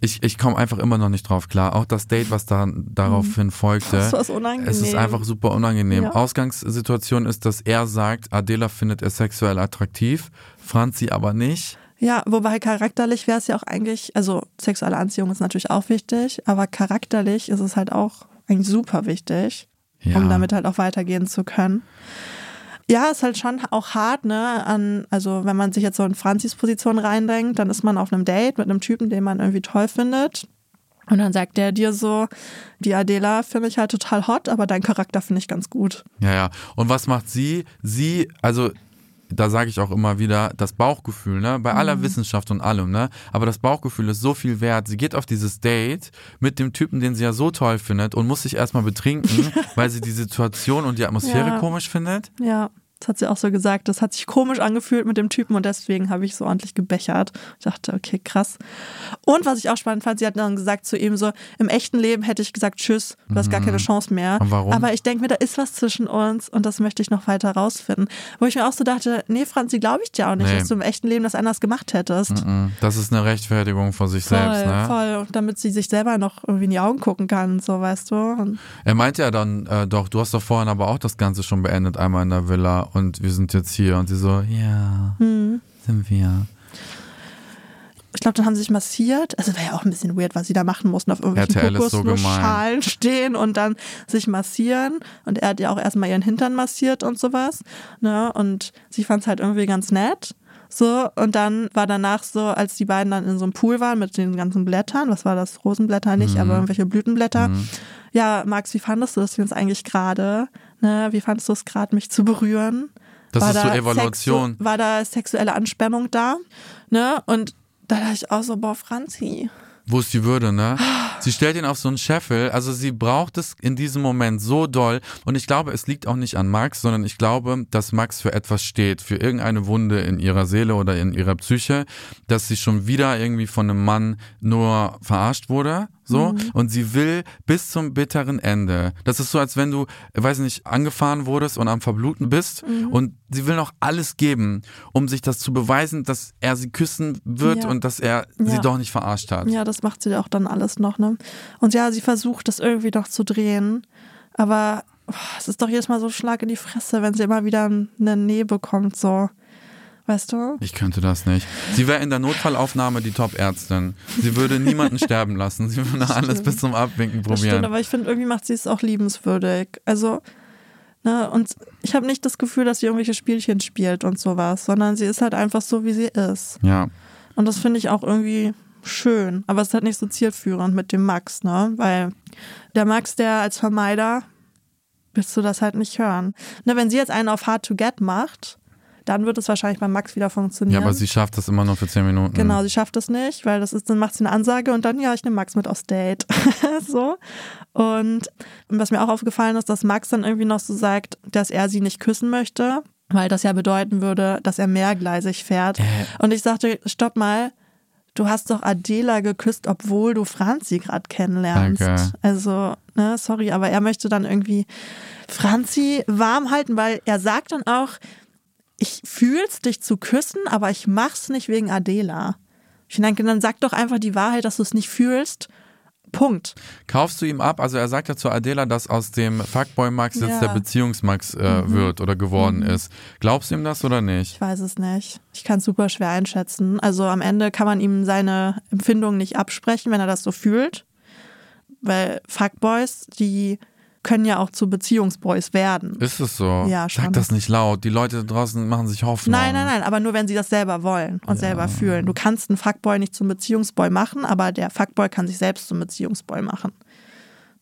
ich, ich komme einfach immer noch nicht drauf klar. Auch das Date, was da daraufhin folgte. Das war unangenehm. Es ist einfach super unangenehm. Ja. Ausgangssituation ist, dass er sagt, Adela findet er sexuell attraktiv, Franzi aber nicht. Ja, wobei charakterlich wäre es ja auch eigentlich, also sexuelle Anziehung ist natürlich auch wichtig, aber charakterlich ist es halt auch eigentlich super wichtig, Ja. um damit halt auch weitergehen zu können. Ja, ist halt schon auch hart, ne? An, also wenn man sich jetzt so in Franzis Position reindenkt, dann ist man auf einem Date mit einem Typen, den man irgendwie toll findet. Und dann sagt der dir so, die Adela finde ich halt total hot, aber dein Charakter finde ich ganz gut. Ja, ja. Und was macht sie? Sie, also da sage ich auch immer wieder, das Bauchgefühl, ne? Bei Mhm. aller Wissenschaft und allem, ne? Aber das Bauchgefühl ist so viel wert. Sie geht auf dieses Date mit dem Typen, den sie ja so toll findet und muss sich erstmal betrinken, weil sie die Situation und die Atmosphäre Ja. komisch findet. Ja, das hat sie auch so gesagt. Das hat sich komisch angefühlt mit dem Typen und deswegen habe ich so ordentlich gebechert. Ich dachte, okay, krass. Und was ich auch spannend fand, sie hat dann gesagt zu ihm so, im echten Leben hätte ich gesagt, tschüss, du hast gar keine Chance mehr. Warum? Aber ich denke mir, da ist was zwischen uns und das möchte ich noch weiter rausfinden. Wo ich mir auch so dachte, nee, Franzi, glaube ich dir auch nicht, Nee. dass du im echten Leben das anders gemacht hättest. Mhm. Das ist eine Rechtfertigung vor sich Voll, selbst, ne? voll. Und damit sie sich selber noch irgendwie in die Augen gucken kann, und so, weißt du. Und Er meinte ja dann, äh, doch, du hast doch vorhin aber auch das Ganze schon beendet, einmal in der Villa und wir sind jetzt hier. Und sie so, ja, Hm. sind wir. ich glaube, dann haben sie sich massiert. Also wäre ja auch ein bisschen weird, was sie da machen mussten, auf irgendwelchen ist so Kokosnussschalen stehen und dann sich massieren. Und er hat ja auch erstmal ihren Hintern massiert und sowas. Ne? Und sie fand es halt irgendwie ganz nett. So, und dann war danach so, als die beiden dann in so einem Pool waren mit den ganzen Blättern, was war das? Rosenblätter nicht, Mhm. aber irgendwelche Blütenblätter. Ja, Max, wie fandest du das jetzt eigentlich gerade? Ne? Wie fandest du es gerade, mich zu berühren? Das war ist so da Evaluation. Sexu war da sexuelle Anspannung da? Ne? Und da dachte ich auch so, boah, Franzi. Wo ist die Würde, ne? Sie stellt ihn auf so einen Scheffel. Also sie braucht es in diesem Moment so doll. Und ich glaube, es liegt auch nicht an Max, sondern ich glaube, dass Max für etwas steht, für irgendeine Wunde in ihrer Seele oder in ihrer Psyche, dass sie schon wieder irgendwie von einem Mann nur verarscht wurde. So, und sie will bis zum bitteren Ende. Das ist so, als wenn du, weiß nicht, angefahren wurdest und am Verbluten bist und sie will noch alles geben, um sich das zu beweisen, dass er sie küssen wird Ja. und dass er sie Ja. doch nicht verarscht hat. Ja, das macht sie auch dann alles noch, ne? Und ja, sie versucht das irgendwie noch zu drehen. Aber oh, es ist doch jedes Mal so ein Schlag in die Fresse, wenn sie immer wieder eine Nähe bekommt, so. Weißt du? Ich könnte das nicht. Sie wäre in der Notfallaufnahme die Top-Ärztin. Sie würde niemanden sterben lassen. Sie würde alles stimmt. bis zum Abwinken Das stimmt, probieren. aber ich finde, irgendwie macht sie es auch liebenswürdig. Also, ne, und ich habe nicht das Gefühl, dass sie irgendwelche Spielchen spielt und sowas, sondern sie ist halt einfach so, wie sie ist. Ja. Und das finde ich auch irgendwie schön. Aber es ist halt nicht so zielführend mit dem Max, ne? Weil der Max, der als Vermeider, willst du das halt nicht hören. Ne, wenn sie jetzt einen auf Hard to Get macht, dann wird es wahrscheinlich beim Max wieder ja, funktionieren. aber sie schafft das immer nur für zehn Minuten. Genau, sie schafft es nicht, weil das ist, dann macht sie eine Ansage und dann, ja, ich nehme Max mit aufs Date. so. Und was mir auch aufgefallen ist, dass Max dann irgendwie noch so sagt, dass er sie nicht küssen möchte, weil das ja bedeuten würde, dass er mehrgleisig fährt. Äh. Und ich sagte, stopp mal, du hast doch Adela geküsst, obwohl du Franzi gerade kennenlernst. Danke. Also, ne, sorry, aber er möchte dann irgendwie Franzi warm halten, weil er sagt dann auch, ich fühl's, dich zu küssen, aber ich mach's nicht wegen Adela. Ich denke, dann sag doch einfach die Wahrheit, dass du es nicht fühlst. Punkt. Kaufst du ihm ab? Also er sagt ja zu Adela, dass aus dem Fuckboy Max jetzt Ja. der Beziehungsmax äh, wird oder geworden ist. Glaubst du ihm das oder nicht? Ich weiß es nicht. Ich kann es super schwer einschätzen. Also am Ende kann man ihm seine Empfindungen nicht absprechen, wenn er das so fühlt. Weil Fuckboys, die können ja auch zu Beziehungsboys werden. Ist es so? Ja, schon. Sag das nicht laut. Die Leute draußen machen sich Hoffnung. Nein, nein, nein, aber nur wenn sie das selber wollen und selber fühlen. Du kannst einen Fuckboy nicht zum Beziehungsboy machen, aber der Fuckboy kann sich selbst zum Beziehungsboy machen.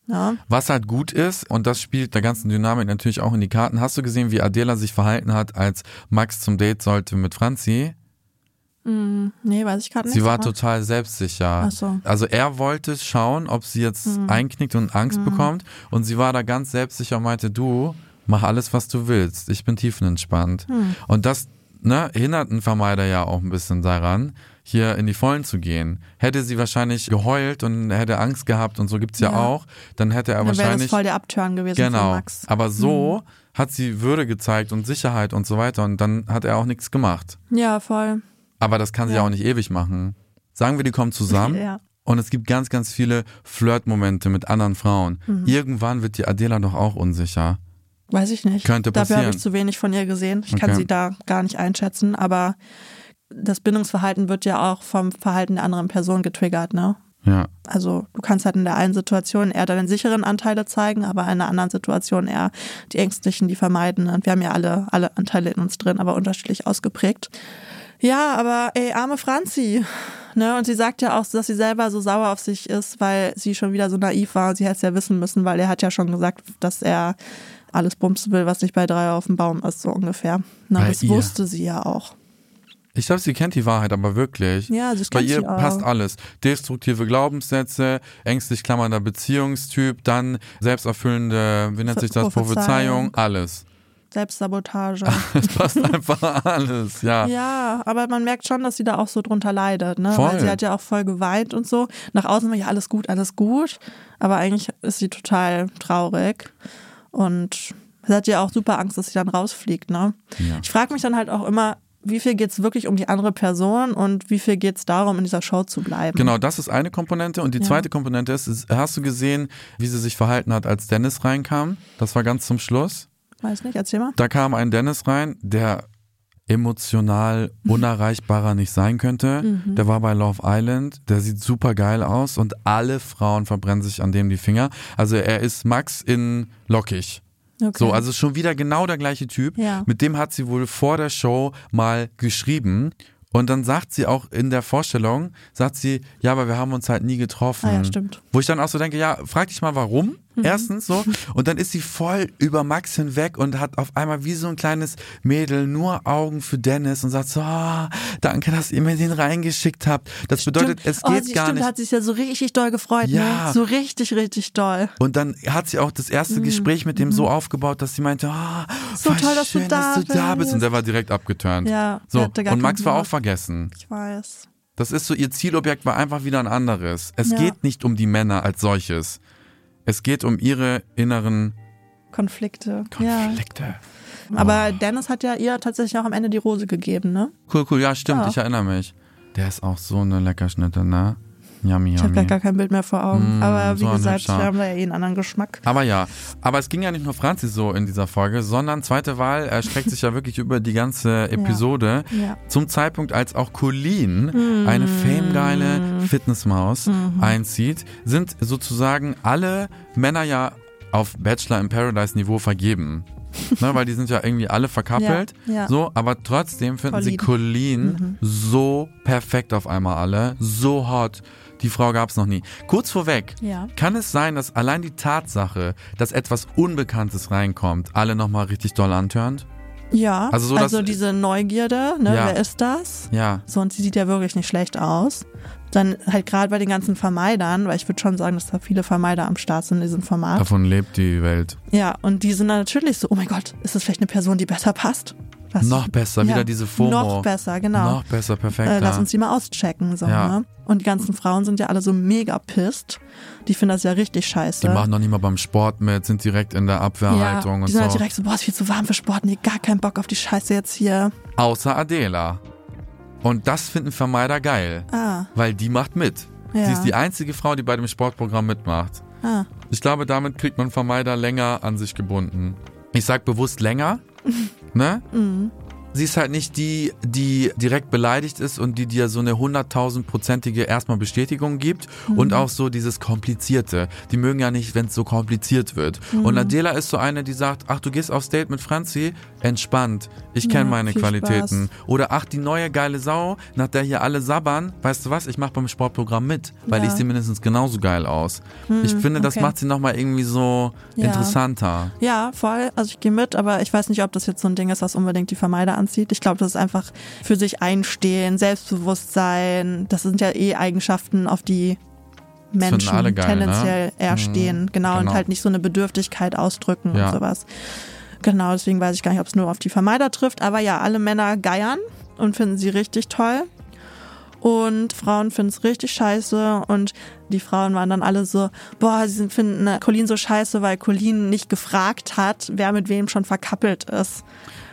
Ja. Was halt gut ist, und das spielt der ganzen Dynamik natürlich auch in die Karten, hast du gesehen, wie Adela sich verhalten hat, als Max zum Date sollte mit Franzi? Nee, weiß ich gerade nicht. Sie war total selbstsicher. So. Also er wollte schauen, ob sie jetzt einknickt und Angst bekommt. Und sie war da ganz selbstsicher und meinte, du, mach alles, was du willst. Ich bin tiefenentspannt. Und das ne, hindert einen Vermeider ja auch ein bisschen daran, hier in die Vollen zu gehen. Hätte sie wahrscheinlich geheult und hätte Angst gehabt und so gibt's ja, Ja. auch, dann hätte er Dann wäre das wahrscheinlich... voll der Abturn gewesen Genau. Max. Aber so hat sie Würde gezeigt und Sicherheit und so weiter und dann hat er auch nichts gemacht. Ja, voll. Aber das kann sie Ja. auch nicht ewig machen. Sagen wir, die kommen zusammen Ja. und es gibt ganz, ganz viele Flirtmomente mit anderen Frauen. Mhm. Irgendwann wird die Adela doch auch unsicher. Weiß ich nicht. Könnte Dafür habe passieren. ich zu wenig von ihr gesehen. Ich kann Okay. sie da gar nicht einschätzen, aber das Bindungsverhalten wird ja auch vom Verhalten der anderen Person getriggert, ne? Ja. Also du kannst halt in der einen Situation eher deine sicheren Anteile zeigen, aber in der anderen Situation eher die ängstlichen, die vermeiden. Und wir haben ja alle, alle Anteile in uns drin, aber unterschiedlich ausgeprägt. Ja, aber ey, arme Franzi. Ne? Und sie sagt ja auch, dass sie selber so sauer auf sich ist, weil sie schon wieder so naiv war. Sie hätte es ja wissen müssen, weil er hat ja schon gesagt, dass er alles bumsen will, was nicht bei drei auf dem Baum ist, so ungefähr. Na, Bei das ihr. wusste sie ja auch. Ich glaube, sie kennt die Wahrheit, aber wirklich. Ja, das Bei ihr passt alles. Destruktive Glaubenssätze, ängstlich klammernder Beziehungstyp, dann selbsterfüllende, wie nennt sich das, Prophezeiung. Prophezeiung, alles. Selbstsabotage. Es passt einfach alles, ja. Ja, aber man merkt schon, dass sie da auch so drunter leidet, ne? Voll. Weil sie hat ja auch voll geweint und so. Nach außen war ja alles gut, alles gut. Aber eigentlich ist sie total traurig. Und sie hat ja auch super Angst, dass sie dann rausfliegt, ne? Ja. Ich frage mich dann halt auch immer, wie viel geht's wirklich um die andere Person und wie viel geht's darum, in dieser Show zu bleiben? Genau, das ist eine Komponente. Und die Ja. zweite Komponente ist, ist, hast du gesehen, wie sie sich verhalten hat, als Dennis reinkam? Das war ganz zum Schluss. Weiß nicht, erzähl mal. Da kam ein Dennis rein, der emotional unerreichbarer nicht sein könnte. Mhm. Der war bei Love Island, der sieht super geil aus und alle Frauen verbrennen sich an dem die Finger. Also er ist Max in lockig. Okay. So, also schon wieder genau der gleiche Typ. Ja. Mit dem hat sie wohl vor der Show mal geschrieben. Und dann sagt sie auch in der Vorstellung, sagt sie, ja, aber wir haben uns halt nie getroffen. Ah ja, stimmt. Wo ich dann auch so denke, ja, frag dich mal warum. Mhm. Erstens so. Und dann ist sie voll über Max hinweg und hat auf einmal wie so ein kleines Mädel nur Augen für Dennis und sagt so, ah, danke, dass ihr mir den reingeschickt habt. Das bedeutet, es oh, geht sie, gar stimmt, nicht. hat sich ja so richtig doll gefreut, Ja. ne? So richtig, richtig doll. Und dann hat sie auch das erste Gespräch mit dem so aufgebaut, dass sie meinte, ah, Mhm. So toll, dass du schön, da dass du da bist. Und der war direkt abgeturnt. Ja, So. Und Max war auch vergessen. Ich weiß. Das ist so, ihr Zielobjekt war einfach wieder ein anderes. Es Ja. geht nicht um die Männer als solches. Es geht um ihre inneren Konflikte. Konflikte. Ja. Aber Dennis hat ja ihr tatsächlich auch am Ende die Rose gegeben, ne? Cool, cool, ja, stimmt, Ja. ich erinnere mich. Der ist auch so eine Leckerschnitte, ne? Yummy, Ich habe yummy. gar kein Bild mehr vor Augen. Mm, aber wie so gesagt, wir haben da ja eh einen anderen Geschmack. Aber ja, aber es ging ja nicht nur Franzi so in dieser Folge, sondern zweite Wahl erstreckt sich ja wirklich über die ganze Episode. Ja. Zum Zeitpunkt, als auch Colleen, eine famegeile Fitnessmaus, einzieht, sind sozusagen alle Männer ja auf Bachelor in Paradise Niveau vergeben. ne, weil die sind ja irgendwie alle verkappelt. Ja, ja. So, aber trotzdem finden sie Colleen. Colleen so perfekt auf einmal alle, so hot. Die Frau gab's noch nie. Kurz vorweg, Ja. kann es sein, dass allein die Tatsache, dass etwas Unbekanntes reinkommt, alle nochmal richtig doll antörnt? Ja, Also also, so, dass- diese Neugierde, ne? Ja. Wer ist das? Ja. So, und sie sieht ja wirklich nicht schlecht aus. Dann halt gerade bei den ganzen Vermeidern, weil ich würde schon sagen, dass da viele Vermeider am Start sind in diesem Format. Davon lebt die Welt. Ja, und die sind dann natürlich so, oh mein Gott, ist das vielleicht eine Person, die besser passt? Das- Noch besser, Ja, wieder diese FOMO. Noch besser, genau. Noch besser, perfekt. äh, lass uns die mal auschecken. So, Ja. ne? Und die ganzen Frauen sind ja alle so mega pisst. Die finden das ja richtig scheiße. die machen noch nicht mal beim Sport mit, sind direkt in der ja, Abwehrhaltung die und sind so. halt direkt so, boah, ist viel zu warm für Sport. Nee, gar keinen Bock auf die Scheiße jetzt hier. Außer Adela. Und das finden Vermeider geil, Ah, weil die macht mit. Ja. Sie ist die einzige Frau, die bei dem Sportprogramm mitmacht. ah. Ich glaube, damit kriegt man Vermeider länger an sich gebunden. Ich sag bewusst länger, ne? Mhm. Sie ist halt nicht die, die direkt beleidigt ist und die dir so eine hunderttausendprozentige erstmal Bestätigung gibt Mhm. und auch so dieses Komplizierte. Die mögen ja nicht, wenn es so kompliziert wird. Mhm. Und Adela ist so eine, die sagt, ach, du gehst aufs Date mit Franzi, entspannt, ich kenne Ja, meine Qualitäten. Oder ach, die neue geile Sau, nach der hier alle sabbern, weißt du was, ich mache beim Sportprogramm mit, weil Ja. ich sehe mindestens genauso geil aus. ich finde, das okay. macht sie nochmal irgendwie so Ja. interessanter. Ja, voll. Also ich gehe mit, aber ich weiß nicht, ob das jetzt so ein Ding ist, was unbedingt die Vermeider anzieht. Ich glaube, das ist einfach für sich einstehen, Selbstbewusstsein. Das sind ja eh Eigenschaften, auf die Menschen geil, tendenziell ne? eher Mhm, stehen. Genau, genau. und halt nicht so eine Bedürftigkeit ausdrücken und sowas. Genau, deswegen weiß ich gar nicht, ob es nur auf die Vermeider trifft. Aber ja, alle Männer geiern und finden sie richtig toll. Und Frauen finden es richtig scheiße. Und die Frauen waren dann alle so, boah, sie finden äh, Colleen so scheiße, weil Colleen nicht gefragt hat, wer mit wem schon verkappelt ist.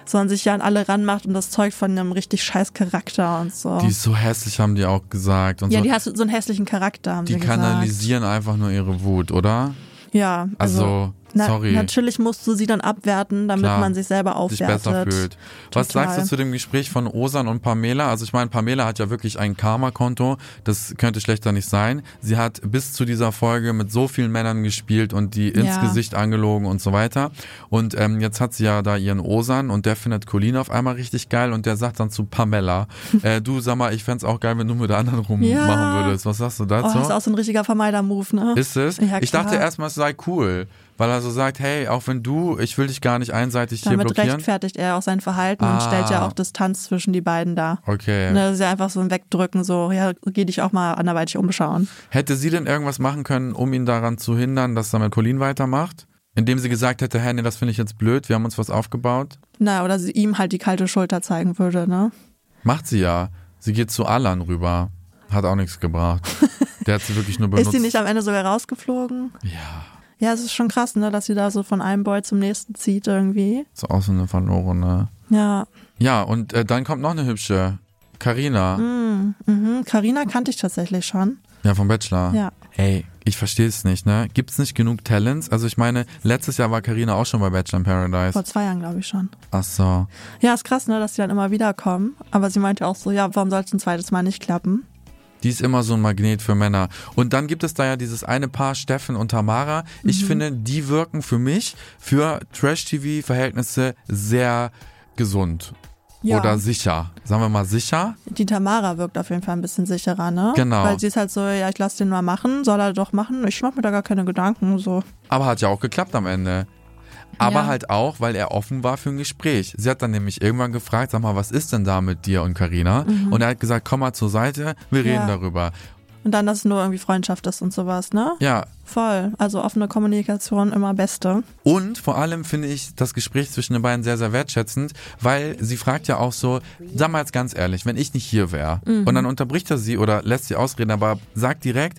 Sondern sich ja an alle ranmacht und das zeugt von einem richtig scheiß Charakter und so. Die ist so hässlich, haben die auch gesagt. Und ja, so. die hat so einen hässlichen Charakter, haben Die gesagt. kanalisieren einfach nur ihre Wut, oder? Ja, also, Also, na, sorry. natürlich musst du sie dann abwerten, damit Klar, man sich selber sich aufwertet. besser fühlt. Was sagst du zu dem Gespräch von Osan und Pamela? Also ich meine, Pamela hat ja wirklich ein Karma-Konto, das könnte schlechter nicht sein. Sie hat bis zu dieser Folge mit so vielen Männern gespielt und die ins Ja. Gesicht angelogen und so weiter. Und ähm, jetzt hat sie ja da ihren Osan und der findet Colleen auf einmal richtig geil und der sagt dann zu Pamela, äh, du sag mal, ich fänd's auch geil, wenn du mit der anderen rummachen Ja. würdest. Was sagst du Oh, dazu? das ist auch so ein richtiger Vermeider-Move, ne? Ist es? Ja, ich dachte erstmal, es sei cool, weil er so sagt, hey, auch wenn du, ich will dich gar nicht einseitig hier Damit blockieren. rechtfertigt er auch sein Verhalten und Ah. stellt ja auch Distanz zwischen die beiden dar. Okay. Ne, das ist ja einfach so ein Wegdrücken, so, ja, geh dich auch mal anderweitig umschauen. Hätte sie denn irgendwas machen können, um ihn daran zu hindern, dass er mit Colleen weitermacht? Indem sie gesagt hätte, hey, nee, das finde ich jetzt blöd, wir haben uns was aufgebaut? Na, oder sie ihm halt die kalte Schulter zeigen würde, ne? Macht sie ja. Sie geht zu Alan rüber. Hat auch nichts gebracht. Der hat sie wirklich nur benutzt. Ist sie nicht am Ende sogar rausgeflogen? Ja, Ja, es ist schon krass, ne, dass sie da so von einem Boy zum nächsten zieht irgendwie. so auch so eine verlorene. Ja. Ja, und äh, dann kommt noch eine hübsche. Carina. Mhm. Carina kannte ich tatsächlich schon. Ja, vom Bachelor. Ja. Ey, ich verstehe es nicht, ne? Gibt's nicht genug Talents? Also ich meine, letztes Jahr war Carina auch schon bei Bachelor in Paradise. Vor zwei Jahren, glaube ich schon. Ach so. Ja, ist krass, ne, dass sie dann immer wieder kommen. Aber sie meinte auch so, ja, warum soll es ein zweites Mal nicht klappen? Die ist immer so ein Magnet für Männer. Und dann gibt es da ja dieses eine Paar, Steffen und Tamara. Ich Mhm. finde, die wirken für mich, für Trash-TV-Verhältnisse sehr gesund. Ja. Oder sicher. Sagen wir mal sicher. Die Tamara wirkt auf jeden Fall ein bisschen sicherer, ne? Genau. Weil sie ist halt so, ja, ich lass den mal machen, soll er doch machen. Ich mach mir da gar keine Gedanken, so. Aber hat ja auch geklappt am Ende. Aber Ja. halt auch, weil er offen war für ein Gespräch. Sie hat dann nämlich irgendwann gefragt, sag mal, was ist denn da mit dir und Carina? Und er hat gesagt, komm mal zur Seite, wir Mhm. Ja. reden darüber. Und dann, dass es nur irgendwie Freundschaft ist und sowas, ne? Ja, Voll. Also offene Kommunikation immer beste. Und vor allem finde ich das Gespräch zwischen den beiden sehr, sehr wertschätzend, weil sie fragt ja auch so, sag mal jetzt ganz ehrlich, wenn ich nicht hier wäre, Mhm. und dann unterbricht er sie oder lässt sie ausreden, aber sagt direkt,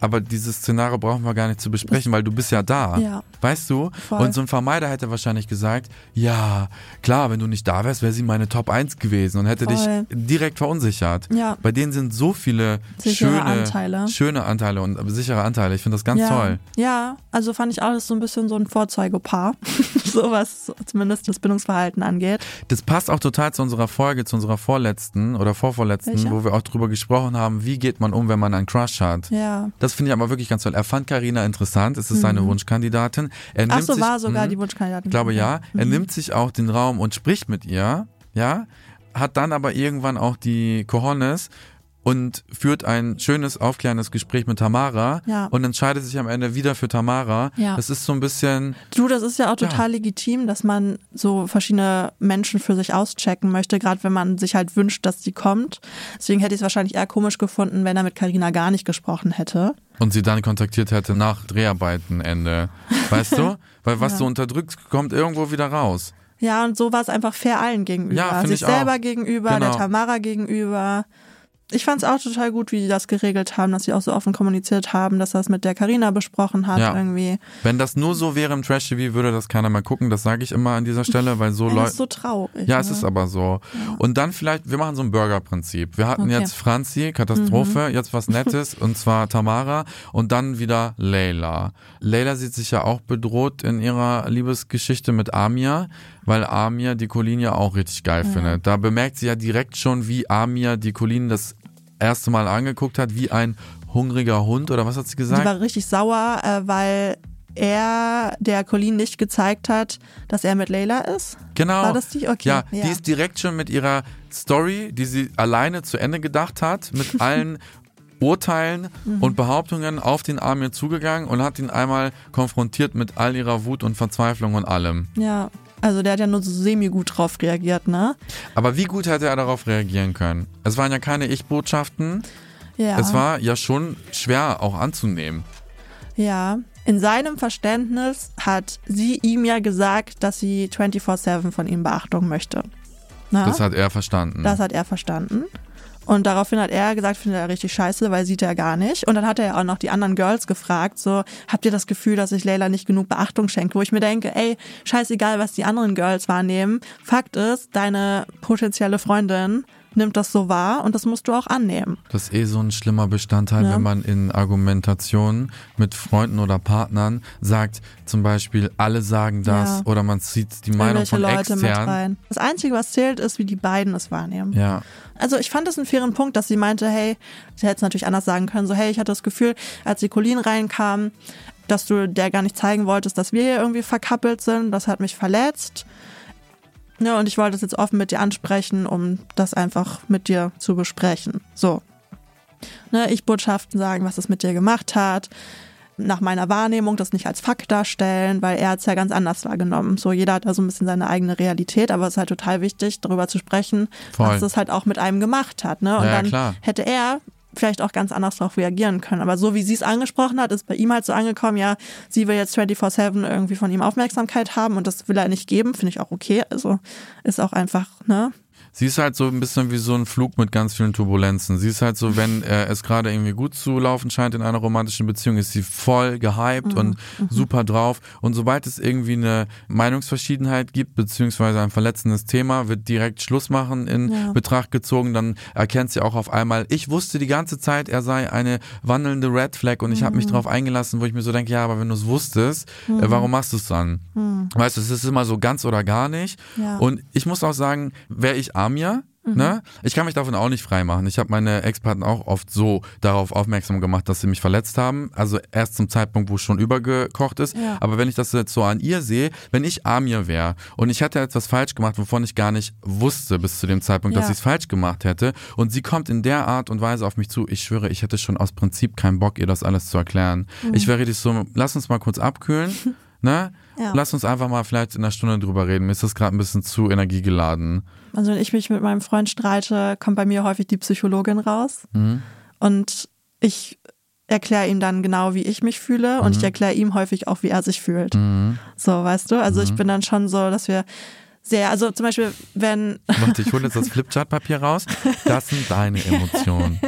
aber dieses Szenario brauchen wir gar nicht zu besprechen, weil du bist ja da. Ja. Weißt du? Voll. Und so ein Vermeider hätte wahrscheinlich gesagt, ja, klar, wenn du nicht da wärst, wäre sie meine Top 1 gewesen und hätte Voll. dich direkt verunsichert. Ja. Bei denen sind so viele Sichere schöne Anteile. schöne Anteile und sichere Anteile. Ich finde das ganz ja. toll. Ja, also fand ich auch das so ein bisschen so ein Vorzeigepaar. so was zumindest das Bindungsverhalten angeht. Das passt auch total zu unserer Folge, zu unserer vorletzten oder vorvorletzten, Welche? wo wir auch drüber gesprochen haben, wie geht man um, wenn man einen Crush hat. Ja. Das finde ich aber wirklich ganz toll. Er fand Karina interessant, es ist seine Wunschkandidatin. Er Mhm. Ach so, sich, war sogar Mhm. die Wunschkandidatin. Ich glaube ja. Er Mhm. nimmt sich auch den Raum und spricht mit ihr, ja, hat dann aber irgendwann auch die Cojones und führt ein schönes, aufklärendes Gespräch mit Tamara Ja. und entscheidet sich am Ende wieder für Tamara. Ja. Das ist so ein bisschen, Du, das ist ja auch total legitim, dass man so verschiedene Menschen für sich auschecken möchte, gerade wenn man sich halt wünscht, dass sie kommt. Deswegen hätte ich es wahrscheinlich eher komisch gefunden, wenn er mit Karina gar nicht gesprochen hätte. und sie dann kontaktiert hätte nach Dreharbeitenende. Weißt du? Weil was Ja. du unterdrückst, kommt irgendwo wieder raus. Ja, und so war es einfach fair allen gegenüber. Ja, Sich ich selber auch. gegenüber, Genau. der Tamara gegenüber. Ich fand es auch total gut, wie die das geregelt haben, dass sie auch so offen kommuniziert haben, dass er es mit der Karina besprochen hat Ja. irgendwie. Wenn das nur so wäre im Trash-TV, würde das keiner mehr gucken. Das sage ich immer an dieser Stelle, weil so Ja, das Leute. ist so traurig. Ja, ne? es ist aber so. Und dann vielleicht, wir machen so ein Burger-Prinzip. Wir hatten Okay. Mhm. jetzt Franzi, Katastrophe, jetzt was Nettes, und zwar Tamara und dann wieder Leila. Leila sieht sich ja auch bedroht in ihrer Liebesgeschichte mit Amir, weil Amir die Colleen ja auch richtig geil findet. Da bemerkt sie ja direkt schon, wie Amir die Colleen das erste Mal angeguckt hat, wie ein hungriger Hund, oder was hat sie Die gesagt? war richtig sauer, äh, weil er der Colleen nicht gezeigt hat, dass er mit Leila ist. Genau. War das die? Okay. Ja, die ist direkt schon mit ihrer Story, die sie alleine zu Ende gedacht hat, mit allen Urteilen Mhm. und Behauptungen auf den Amir zugegangen und hat ihn einmal konfrontiert mit all ihrer Wut und Verzweiflung und allem. Ja. Also der hat ja nur so semi-gut drauf reagiert, ne? Aber wie gut hätte er darauf reagieren können? Es waren ja keine Ich-Botschaften. Ja. Es war ja schon schwer auch anzunehmen. Ja. In seinem Verständnis hat sie ihm ja gesagt, dass sie 24-7 von ihm Beachtung möchte. Na? Das hat er verstanden. Das hat er verstanden. Und daraufhin hat er gesagt, findet er richtig scheiße, weil sieht er gar nicht. Und dann hat er ja auch noch die anderen Girls gefragt, so, habt ihr das Gefühl, dass ich Leila nicht genug Beachtung schenke? Wo ich mir denke, ey, scheißegal, was die anderen Girls wahrnehmen. Fakt ist, deine potenzielle Freundin nimmt das so wahr und das musst du auch annehmen. Das ist eh so ein schlimmer Bestandteil, Ja. wenn man in Argumentationen mit Freunden oder Partnern sagt, zum Beispiel, alle sagen das Ja. oder man zieht die Meinung Irgendwelche von Leute mit extern. rein. Das Einzige, was zählt, ist, wie die beiden es wahrnehmen. Ja, Also ich fand es einen fairen Punkt, dass sie meinte, hey, sie hätte es natürlich anders sagen können, so hey, ich hatte das Gefühl, als die Colleen reinkam, dass du der gar nicht zeigen wolltest, dass wir hier irgendwie verkappelt sind. Das hat mich verletzt. Ja, und ich wollte es jetzt offen mit dir ansprechen, um das einfach mit dir zu besprechen. So. Ne, ich Botschaften sagen, was es mit dir gemacht hat. Nach meiner Wahrnehmung das nicht als Fakt darstellen, weil er hat es ja ganz anders wahrgenommen. So, jeder hat da so ein bisschen seine eigene Realität, aber es ist halt total wichtig, darüber zu sprechen, Voll. was es halt auch mit einem gemacht hat. Ne? Und ja, dann klar. hätte er vielleicht auch ganz anders darauf reagieren können. Aber so wie sie es angesprochen hat, ist bei ihm halt so angekommen, ja, sie will jetzt 24-7 irgendwie von ihm Aufmerksamkeit haben und das will er nicht geben, finde ich auch okay. Also ist auch einfach, ne? Sie ist halt so ein bisschen wie so ein Flug mit ganz vielen Turbulenzen. Sie ist halt so, wenn äh, es gerade irgendwie gut zu laufen scheint in einer romantischen Beziehung, ist sie voll gehypt Mhm. und super drauf. Und sobald es irgendwie eine Meinungsverschiedenheit gibt, beziehungsweise ein verletzendes Thema, wird direkt Schluss machen in Ja. Betracht gezogen. Dann erkennt sie auch auf einmal, ich wusste die ganze Zeit, er sei eine wandelnde Red Flag und ich habe Mhm. mich drauf eingelassen, wo ich mir so denke, ja, aber wenn du es wusstest, äh, warum machst du es dann? Weißt du, es ist immer so ganz oder gar nicht. Mhm. Ja. Und ich muss auch sagen, wäre ich Amir, ne, ich kann mich davon auch nicht freimachen. Ich habe meine Ex-Partner auch oft so darauf aufmerksam gemacht, dass sie mich verletzt haben. Also erst zum Zeitpunkt, wo es schon übergekocht ist. Ja. Aber wenn ich das jetzt so an ihr sehe, wenn ich Amir wäre und ich hätte etwas falsch gemacht, wovon ich gar nicht wusste bis zu dem Zeitpunkt, dass Ja. ich es falsch gemacht hätte und sie kommt in der Art und Weise auf mich zu, ich schwöre, ich hätte schon aus Prinzip keinen Bock, ihr das alles zu erklären. Ich wäre richtig so, lass uns mal kurz abkühlen. Ne? Ja. Lass uns einfach mal vielleicht in einer Stunde drüber reden. Mir ist das gerade ein bisschen zu energiegeladen. Also wenn ich mich mit meinem Freund streite, kommt bei mir häufig die Psychologin raus. Mhm. Und ich erkläre ihm dann genau, wie ich mich fühle und ich erkläre ihm häufig auch, wie er sich fühlt. Mhm. So, weißt du? Also ich bin dann schon so, dass wir sehr, also zum Beispiel, wenn, Warte, ich hole jetzt das Flipchart-Papier raus. Das sind deine Emotionen.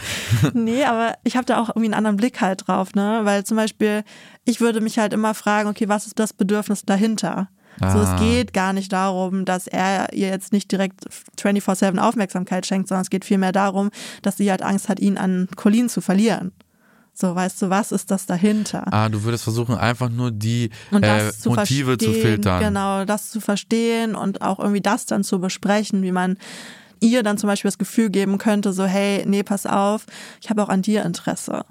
nee, aber ich habe da auch irgendwie einen anderen Blick halt drauf, ne? Weil zum Beispiel, ich würde mich halt immer fragen, okay, was ist das Bedürfnis dahinter? So, Ah. es geht gar nicht darum, dass er ihr jetzt nicht direkt 24-7 Aufmerksamkeit schenkt, sondern es geht vielmehr darum, dass sie halt Angst hat, ihn an Colleen zu verlieren. So, weißt du, was ist das dahinter? Ah, du würdest versuchen, einfach nur die Und äh, zu Motive zu filtern. Genau, das zu verstehen und auch irgendwie das dann zu besprechen, wie man ihr dann zum Beispiel das Gefühl geben könnte, so, hey, nee, pass auf, ich habe auch an dir Interesse.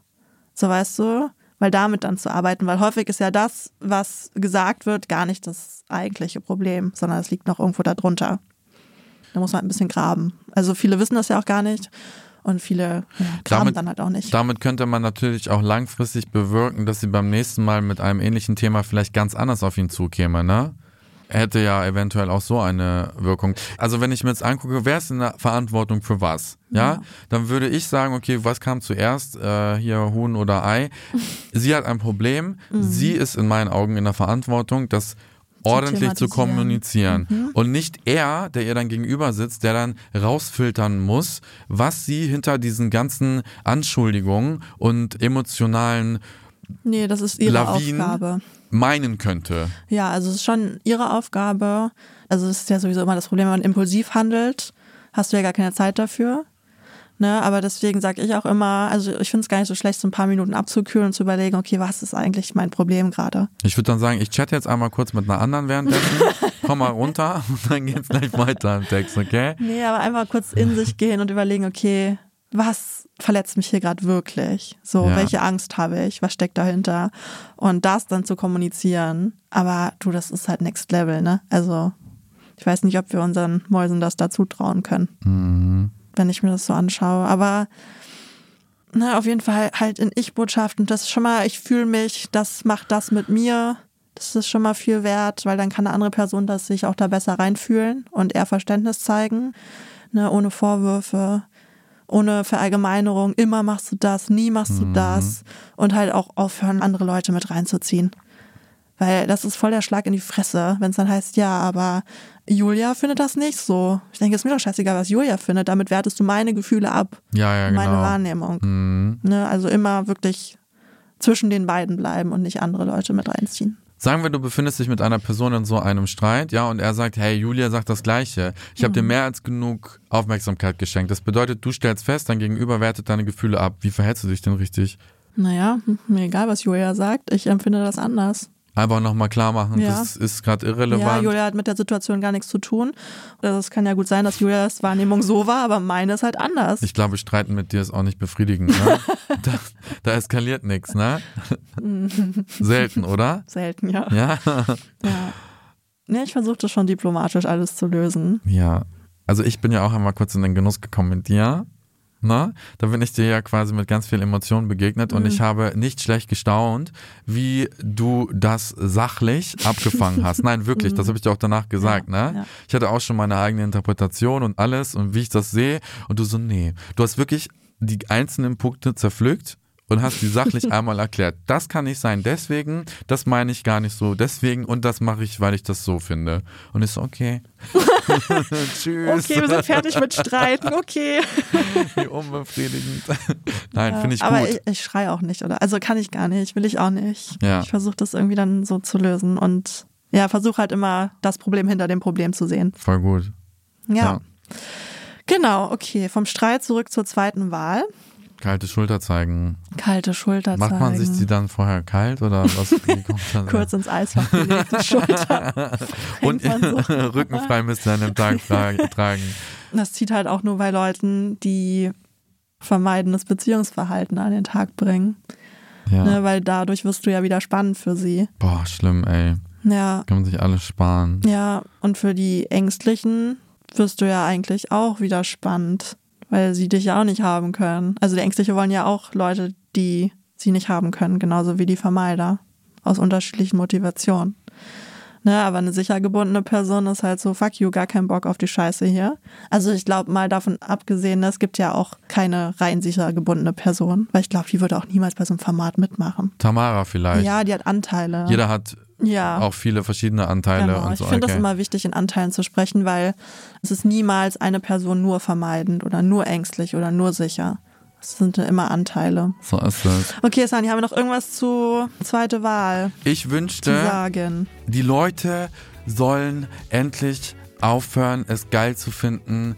So, weißt du? Weil damit dann zu arbeiten, weil häufig ist ja das, was gesagt wird, gar nicht das eigentliche Problem, sondern es liegt noch irgendwo darunter. Da muss man ein bisschen graben. Also viele wissen das ja auch gar nicht und viele ja, graben Damit- dann halt auch nicht. Damit könnte man natürlich auch langfristig bewirken, dass sie beim nächsten Mal mit einem ähnlichen Thema vielleicht ganz anders auf ihn zukäme, ne? Hätte ja eventuell auch so eine Wirkung. Also wenn ich mir jetzt angucke, wer ist in der Verantwortung für was? Ja, dann würde ich sagen, okay, was kam zuerst, äh, hier Huhn oder Ei? Sie hat ein Problem. Mhm. Sie ist in meinen Augen in der Verantwortung, das ordentlich zu kommunizieren. Mhm. Und nicht er, der ihr dann gegenüber sitzt, der dann rausfiltern muss, was sie hinter diesen ganzen Anschuldigungen und emotionalen Nee, das ist ihre Lawinen Aufgabe. Meinen könnte. Ja, also es ist schon ihre Aufgabe. Also es ist ja sowieso immer das Problem, wenn man impulsiv handelt, hast du ja gar keine Zeit dafür. Ne, aber deswegen sage ich auch immer, also ich finde es gar nicht so schlecht, so ein paar Minuten abzukühlen und zu überlegen, okay, was ist eigentlich mein Problem gerade? Ich würde dann sagen, ich chatte jetzt einmal kurz mit einer anderen währenddessen, komm mal runter und dann geht's gleich weiter im Text, okay? Nee, aber einfach kurz in sich gehen und überlegen, okay, was verletzt mich hier gerade wirklich? So, Ja. welche Angst habe ich? Was steckt dahinter? Und das dann zu kommunizieren. Aber du, das ist halt Next Level, ne? Also, ich weiß nicht, ob wir unseren Mäusen das dazu trauen können, Mhm. wenn ich mir das so anschaue. Aber na, auf jeden Fall halt in Ich-Botschaften. Das ist schon mal, ich fühle mich, das macht das mit mir. Das ist schon mal viel wert, weil dann kann eine andere Person das sich auch da besser reinfühlen und eher Verständnis zeigen, ne, ohne Vorwürfe, ohne Verallgemeinerung. Immer machst du das, nie machst du das und halt auch aufhören, andere Leute mit reinzuziehen. Weil das ist voll der Schlag in die Fresse, wenn es dann heißt, ja, aber Julia findet das nicht so. Ich denke, es ist mir doch scheißegal, was Julia findet. Damit wertest du meine Gefühle ab, Ja, ja, genau. meine Wahrnehmung. Mhm. Ne? Also immer wirklich zwischen den beiden bleiben und nicht andere Leute mit reinziehen. Sagen wir, du befindest dich mit einer Person in so einem Streit, ja, und er sagt, hey, Julia sagt das Gleiche. Ich habe dir mehr als genug Aufmerksamkeit geschenkt. Das bedeutet, du stellst fest, dein Gegenüber wertet deine Gefühle ab. Wie verhältst du dich denn richtig? Naja, mir egal, was Julia sagt, ich empfinde das anders. Einfach nochmal klar machen, Ja. das ist gerade Ja, irrelevant. Julia hat mit der Situation gar nichts zu tun. Es kann ja gut sein, dass Julias Wahrnehmung so war, aber meine ist halt anders. ich glaube, streiten mit dir ist auch nicht befriedigend, ne? da, da eskaliert nichts, ne? Selten, oder? Selten, ja. Ja. Ja, nee, ich versuche das schon diplomatisch alles zu lösen. Ja. Also ich bin ja auch einmal kurz in den Genuss gekommen mit dir. Ne? Da bin ich dir ja quasi mit ganz viel Emotionen begegnet und Mhm. ich habe nicht schlecht gestaunt, wie du das sachlich abgefangen hast. Nein, wirklich, das habe ich dir auch danach gesagt. Mhm. Ja, ne? ja. Ich hatte auch schon meine eigene Interpretation und alles und wie ich das sehe und du so, nee. Du hast wirklich die einzelnen Punkte zerpflückt und hast die sachlich einmal erklärt. Das kann nicht sein, deswegen, das meine ich gar nicht so, deswegen und das mache ich, weil ich das so finde. Und ich so, okay. Tschüss. Okay, wir sind fertig mit Streiten, okay. Wie unbefriedigend. Nein, Ja, finde ich aber gut. ich, ich schreie auch nicht, oder? Also kann ich gar nicht, will ich auch nicht. Ja. Ich versuche das irgendwie dann so zu lösen und ja, versuche halt immer das Problem hinter dem Problem zu sehen. Voll gut. Ja. Ja. Genau, okay. Vom Streit zurück zur zweiten Wahl. Kalte Schulter zeigen. Kalte Schulter Macht man sich zeigen. die dann vorher kalt oder was? Kurz ins Eisfach die Schulter. Und so. rückenfrei müsst ihr an dem Tag tragen. Das zieht halt auch nur bei Leuten, die vermeidendes Beziehungsverhalten an den Tag bringen. Ja. Ne, weil dadurch wirst du ja wieder spannend für sie. Boah, schlimm, ey. Ja, Kann man sich alles sparen. ja. Und für die Ängstlichen wirst du ja eigentlich auch wieder spannend, weil sie dich ja auch nicht haben können. Also die Ängstliche wollen ja auch Leute, die sie nicht haben können, genauso wie die Vermeider. Aus unterschiedlichen Motivationen. Ne, aber eine sicher gebundene Person ist halt so, fuck you, gar keinen Bock auf die Scheiße hier. Also ich glaube mal davon abgesehen, es gibt ja auch keine rein sicher gebundene Person, weil ich glaube, die würde auch niemals bei so einem Format mitmachen. Tamara vielleicht. Ja, die hat Anteile. Jeder hat ja. auch viele verschiedene Anteile Genau. und so. Ich finde okay. das immer wichtig, in Anteilen zu sprechen, weil es ist niemals eine Person nur vermeidend oder nur ängstlich oder nur sicher. Es sind immer Anteile. so ist es. Okay, Sani, haben wir noch irgendwas zu zweite Wahl Ich zu wünschte, sagen? die Leute sollen endlich aufhören, es geil zu finden,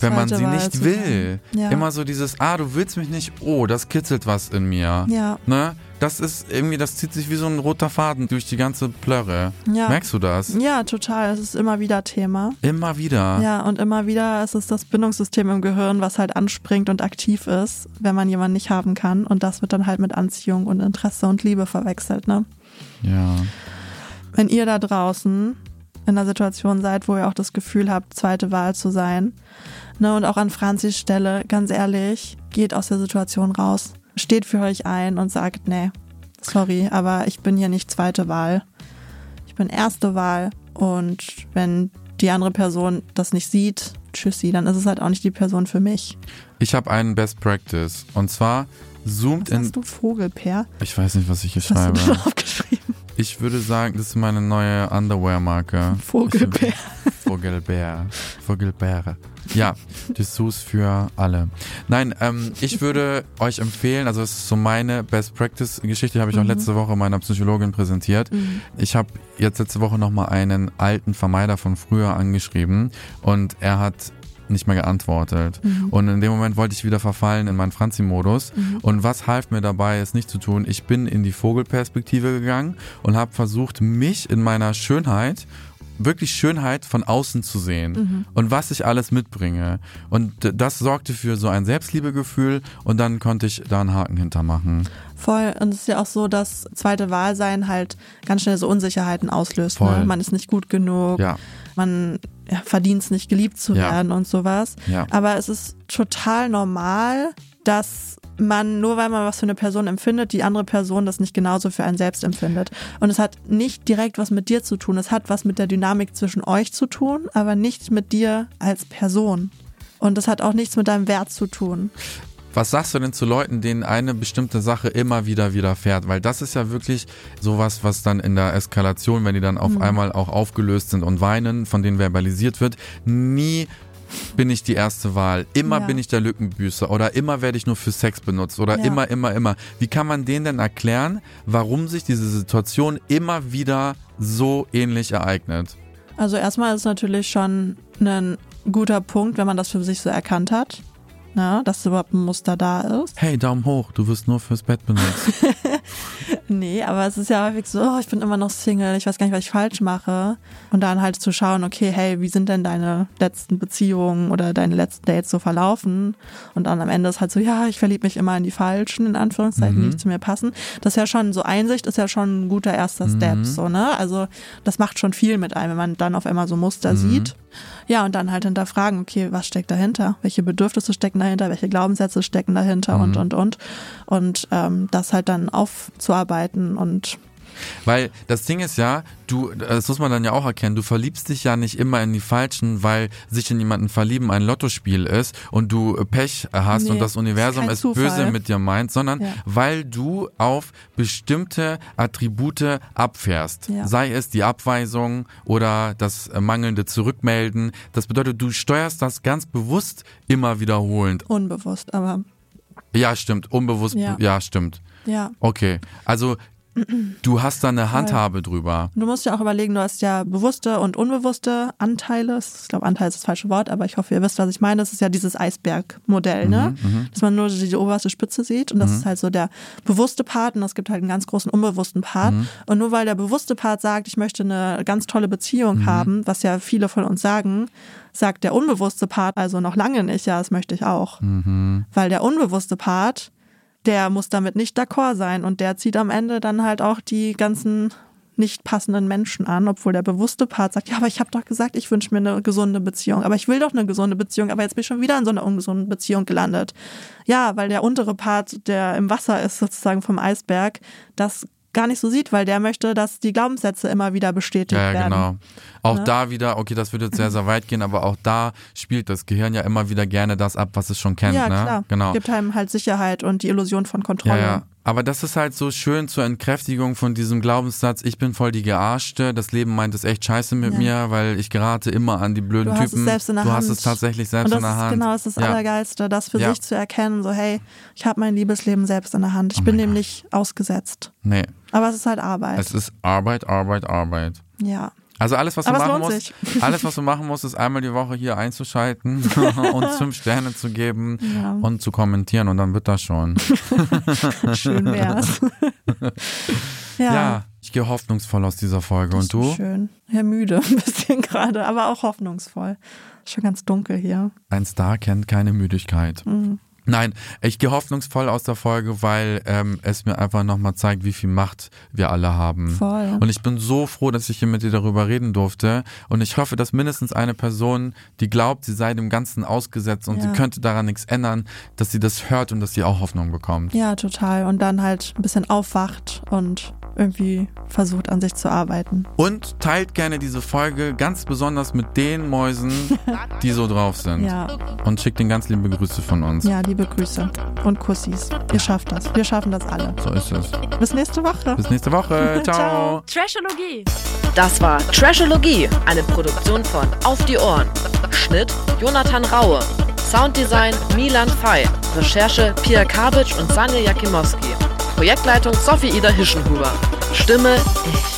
wenn man sie Wahl nicht zu will. Ja. Immer so dieses, ah, du willst mich nicht, oh, das kitzelt was in mir. Ja. Ne? Das ist irgendwie, das zieht sich wie so ein roter Faden durch die ganze Plörre. Ja. Merkst du das? Ja, total. Es ist immer wieder Thema. Immer wieder. Ja, und immer wieder ist es das Bindungssystem im Gehirn, was halt anspringt und aktiv ist, wenn man jemanden nicht haben kann. Und das wird dann halt mit Anziehung und Interesse und Liebe verwechselt, ne? ja. Wenn ihr da draußen in einer Situation seid, wo ihr auch das Gefühl habt, zweite Wahl zu sein, ne, und auch an Franzis Stelle, ganz ehrlich, geht aus der Situation raus. Steht für euch ein und sagt, nee, sorry, aber ich bin hier nicht zweite Wahl. Ich bin erste Wahl und wenn die andere Person das nicht sieht, tschüssi, dann ist es halt auch nicht die Person für mich. Ich habe einen Best Practice. Und zwar zoomt Was in. hast du, Vogelpeer? Ich weiß nicht, was ich hier Was hast schreibe. du da aufgeschrieben? Ich würde sagen, das ist meine neue Underwear-Marke. Vogelbär. Ich- Vogelbär. Vogelbär. Ja, Dessous für alle. Nein, ähm, ich würde euch empfehlen, also es ist so meine Best Practice-Geschichte, die habe ich auch letzte Woche meiner Psychologin präsentiert. Ich habe jetzt letzte Woche nochmal einen alten Vermeider von früher angeschrieben und er hat nicht mehr geantwortet. Und in dem Moment wollte ich wieder verfallen in meinen Franzi-Modus. Und was half mir dabei, es nicht zu tun? Ich bin in die Vogelperspektive gegangen und habe versucht, mich in meiner Schönheit wirklich Schönheit von außen zu sehen und was ich alles mitbringe. Und das sorgte für so ein Selbstliebegefühl und dann konnte ich da einen Haken hintermachen. Voll. Und es ist ja auch so, dass zweite Wahl sein halt ganz schnell so Unsicherheiten auslöst. Ne? Man ist nicht gut genug. Ja. Man ja, verdient es nicht, geliebt zu Ja. werden und sowas. Ja. Aber es ist total normal, dass man, nur weil man was für eine Person empfindet, die andere Person das nicht genauso für einen selbst empfindet. Und es hat nicht direkt was mit dir zu tun. Es hat was mit der Dynamik zwischen euch zu tun, aber nicht mit dir als Person. Und es hat auch nichts mit deinem Wert zu tun. Was sagst du denn zu Leuten, denen eine bestimmte Sache immer wieder widerfährt? Weil das ist ja wirklich sowas, was dann in der Eskalation, wenn die dann auf einmal auch aufgelöst sind und weinen, von denen verbalisiert wird, nie bin ich die erste Wahl. Immer Ja. bin ich der Lückenbüßer oder immer werde ich nur für Sex benutzt oder Ja. immer, immer, immer. Wie kann man denen denn erklären, warum sich diese Situation immer wieder so ähnlich ereignet? Also erstmal ist es natürlich schon ein guter Punkt, wenn man das für sich so erkannt hat. Na, dass überhaupt ein Muster da ist. Hey, Daumen hoch, du wirst nur fürs Bett benutzt. Nee, aber es ist ja häufig so, oh, ich bin immer noch Single, ich weiß gar nicht, was ich falsch mache. Und dann halt zu schauen, okay, hey, wie sind denn deine letzten Beziehungen oder deine letzten Dates so verlaufen? Und dann am Ende ist halt so, ja, ich verliebe mich immer in die Falschen, in Anführungszeichen, die nicht zu mir passen. Das ist ja schon, so Einsicht ist ja schon ein guter erster Step, so, ne? Also das macht schon viel mit einem, wenn man dann auf einmal so Muster sieht. Ja, und dann halt hinterfragen, okay, was steckt dahinter? Welche Bedürfnisse stecken dahinter? Welche Glaubenssätze stecken dahinter? Und, und, und. Und ähm, das halt dann aufzuarbeiten und Weil das Ding ist ja, du, das muss man dann ja auch erkennen, du verliebst dich ja nicht immer in die Falschen, weil sich in jemanden verlieben ein Lottospiel ist und du Pech hast Nee, und das Universum ist es böse mit dir meint, sondern Ja. weil du auf bestimmte Attribute abfährst. Ja. Sei es die Abweisung oder das äh, mangelnde Zurückmelden. Das bedeutet, du steuerst das ganz bewusst immer wiederholend. unbewusst, aber Ja, stimmt. Unbewusst. Ja. ja stimmt. ja. Okay. Also, du hast da eine Handhabe drüber. Du musst ja auch überlegen, du hast ja bewusste und unbewusste Anteile. Ich glaube, Anteil ist das falsche Wort, aber ich hoffe, ihr wisst, was ich meine. Das ist ja dieses Eisbergmodell, ne? Dass man nur die oberste Spitze sieht und das ist halt so der bewusste Part und es gibt halt einen ganz großen unbewussten Part. Und nur weil der bewusste Part sagt, ich möchte eine ganz tolle Beziehung haben, was ja viele von uns sagen, sagt der unbewusste Part also noch lange nicht, ja, das möchte ich auch. Weil der unbewusste Part der muss damit nicht d'accord sein und der zieht am Ende dann halt auch die ganzen nicht passenden Menschen an, obwohl der bewusste Part sagt, ja, aber ich habe doch gesagt, ich wünsche mir eine gesunde Beziehung, aber ich will doch eine gesunde Beziehung, aber jetzt bin ich schon wieder in so einer ungesunden Beziehung gelandet. Ja, weil der untere Part, der im Wasser ist sozusagen vom Eisberg, das gar nicht so sieht, weil der möchte, dass die Glaubenssätze immer wieder bestätigt Ja, ja, werden. genau. Auch Ne? da wieder, okay, das würde jetzt sehr, sehr weit gehen, aber auch da spielt das Gehirn ja immer wieder gerne das ab, was es schon kennt. Ja, ne? klar. Genau. Gibt einem halt Sicherheit und die Illusion von Ja, Kontrolle. ja. Aber das ist halt so schön zur Entkräftigung von diesem Glaubenssatz, ich bin voll die Gearschte, das Leben meint es echt scheiße mit Ja. mir, weil ich gerate immer an die blöden Du hast Typen. es selbst in der du Hand. hast es tatsächlich selbst in der Hand. genau das, ist das ja. Allergeilste, das für Ja. sich zu erkennen, so hey, ich habe mein Liebesleben selbst in der Hand. Ich Oh bin dem nicht ausgesetzt. Nee, Aber es ist halt Arbeit. es ist Arbeit, Arbeit, Arbeit. ja. Also alles, was Aber du machen musst, alles, was du machen musst, ist einmal die Woche hier einzuschalten und fünf Sterne zu geben Ja. und zu kommentieren und dann wird das schon. Schön wär's. ja. Ja, ich gehe hoffnungsvoll aus dieser Folge. das Und du? Schön. Ja, müde ein bisschen gerade, aber auch hoffnungsvoll. Schon ganz dunkel hier. Ein Star kennt keine Müdigkeit. Mhm. Nein, ich gehe hoffnungsvoll aus der Folge, weil ähm, es mir einfach nochmal zeigt, wie viel Macht wir alle haben. Voll. Und ich bin so froh, dass ich hier mit dir darüber reden durfte. Und ich hoffe, dass mindestens eine Person, die glaubt, sie sei dem Ganzen ausgesetzt und Ja. sie könnte daran nichts ändern, dass sie das hört und dass sie auch Hoffnung bekommt. Ja, total. Und dann halt ein bisschen aufwacht und irgendwie versucht an sich zu arbeiten. Und teilt gerne diese Folge ganz besonders mit den Mäusen, die so drauf sind. Ja. Und schickt den ganz liebe Grüße von uns. Ja, liebe Grüße und Kussis. Ihr schafft das. Wir schaffen das alle. So ist es. Bis nächste Woche. Bis nächste Woche. Ciao. Ciao. Trashologie. Das war Trashologie, eine Produktion von Auf die Ohren. Schnitt Jonathan Raue. Sounddesign Milan Fey. Recherche Pia Kabitsch und Sanja Jakimowski. Projektleitung Sophie Ida Hischenhuber. Stimme ich.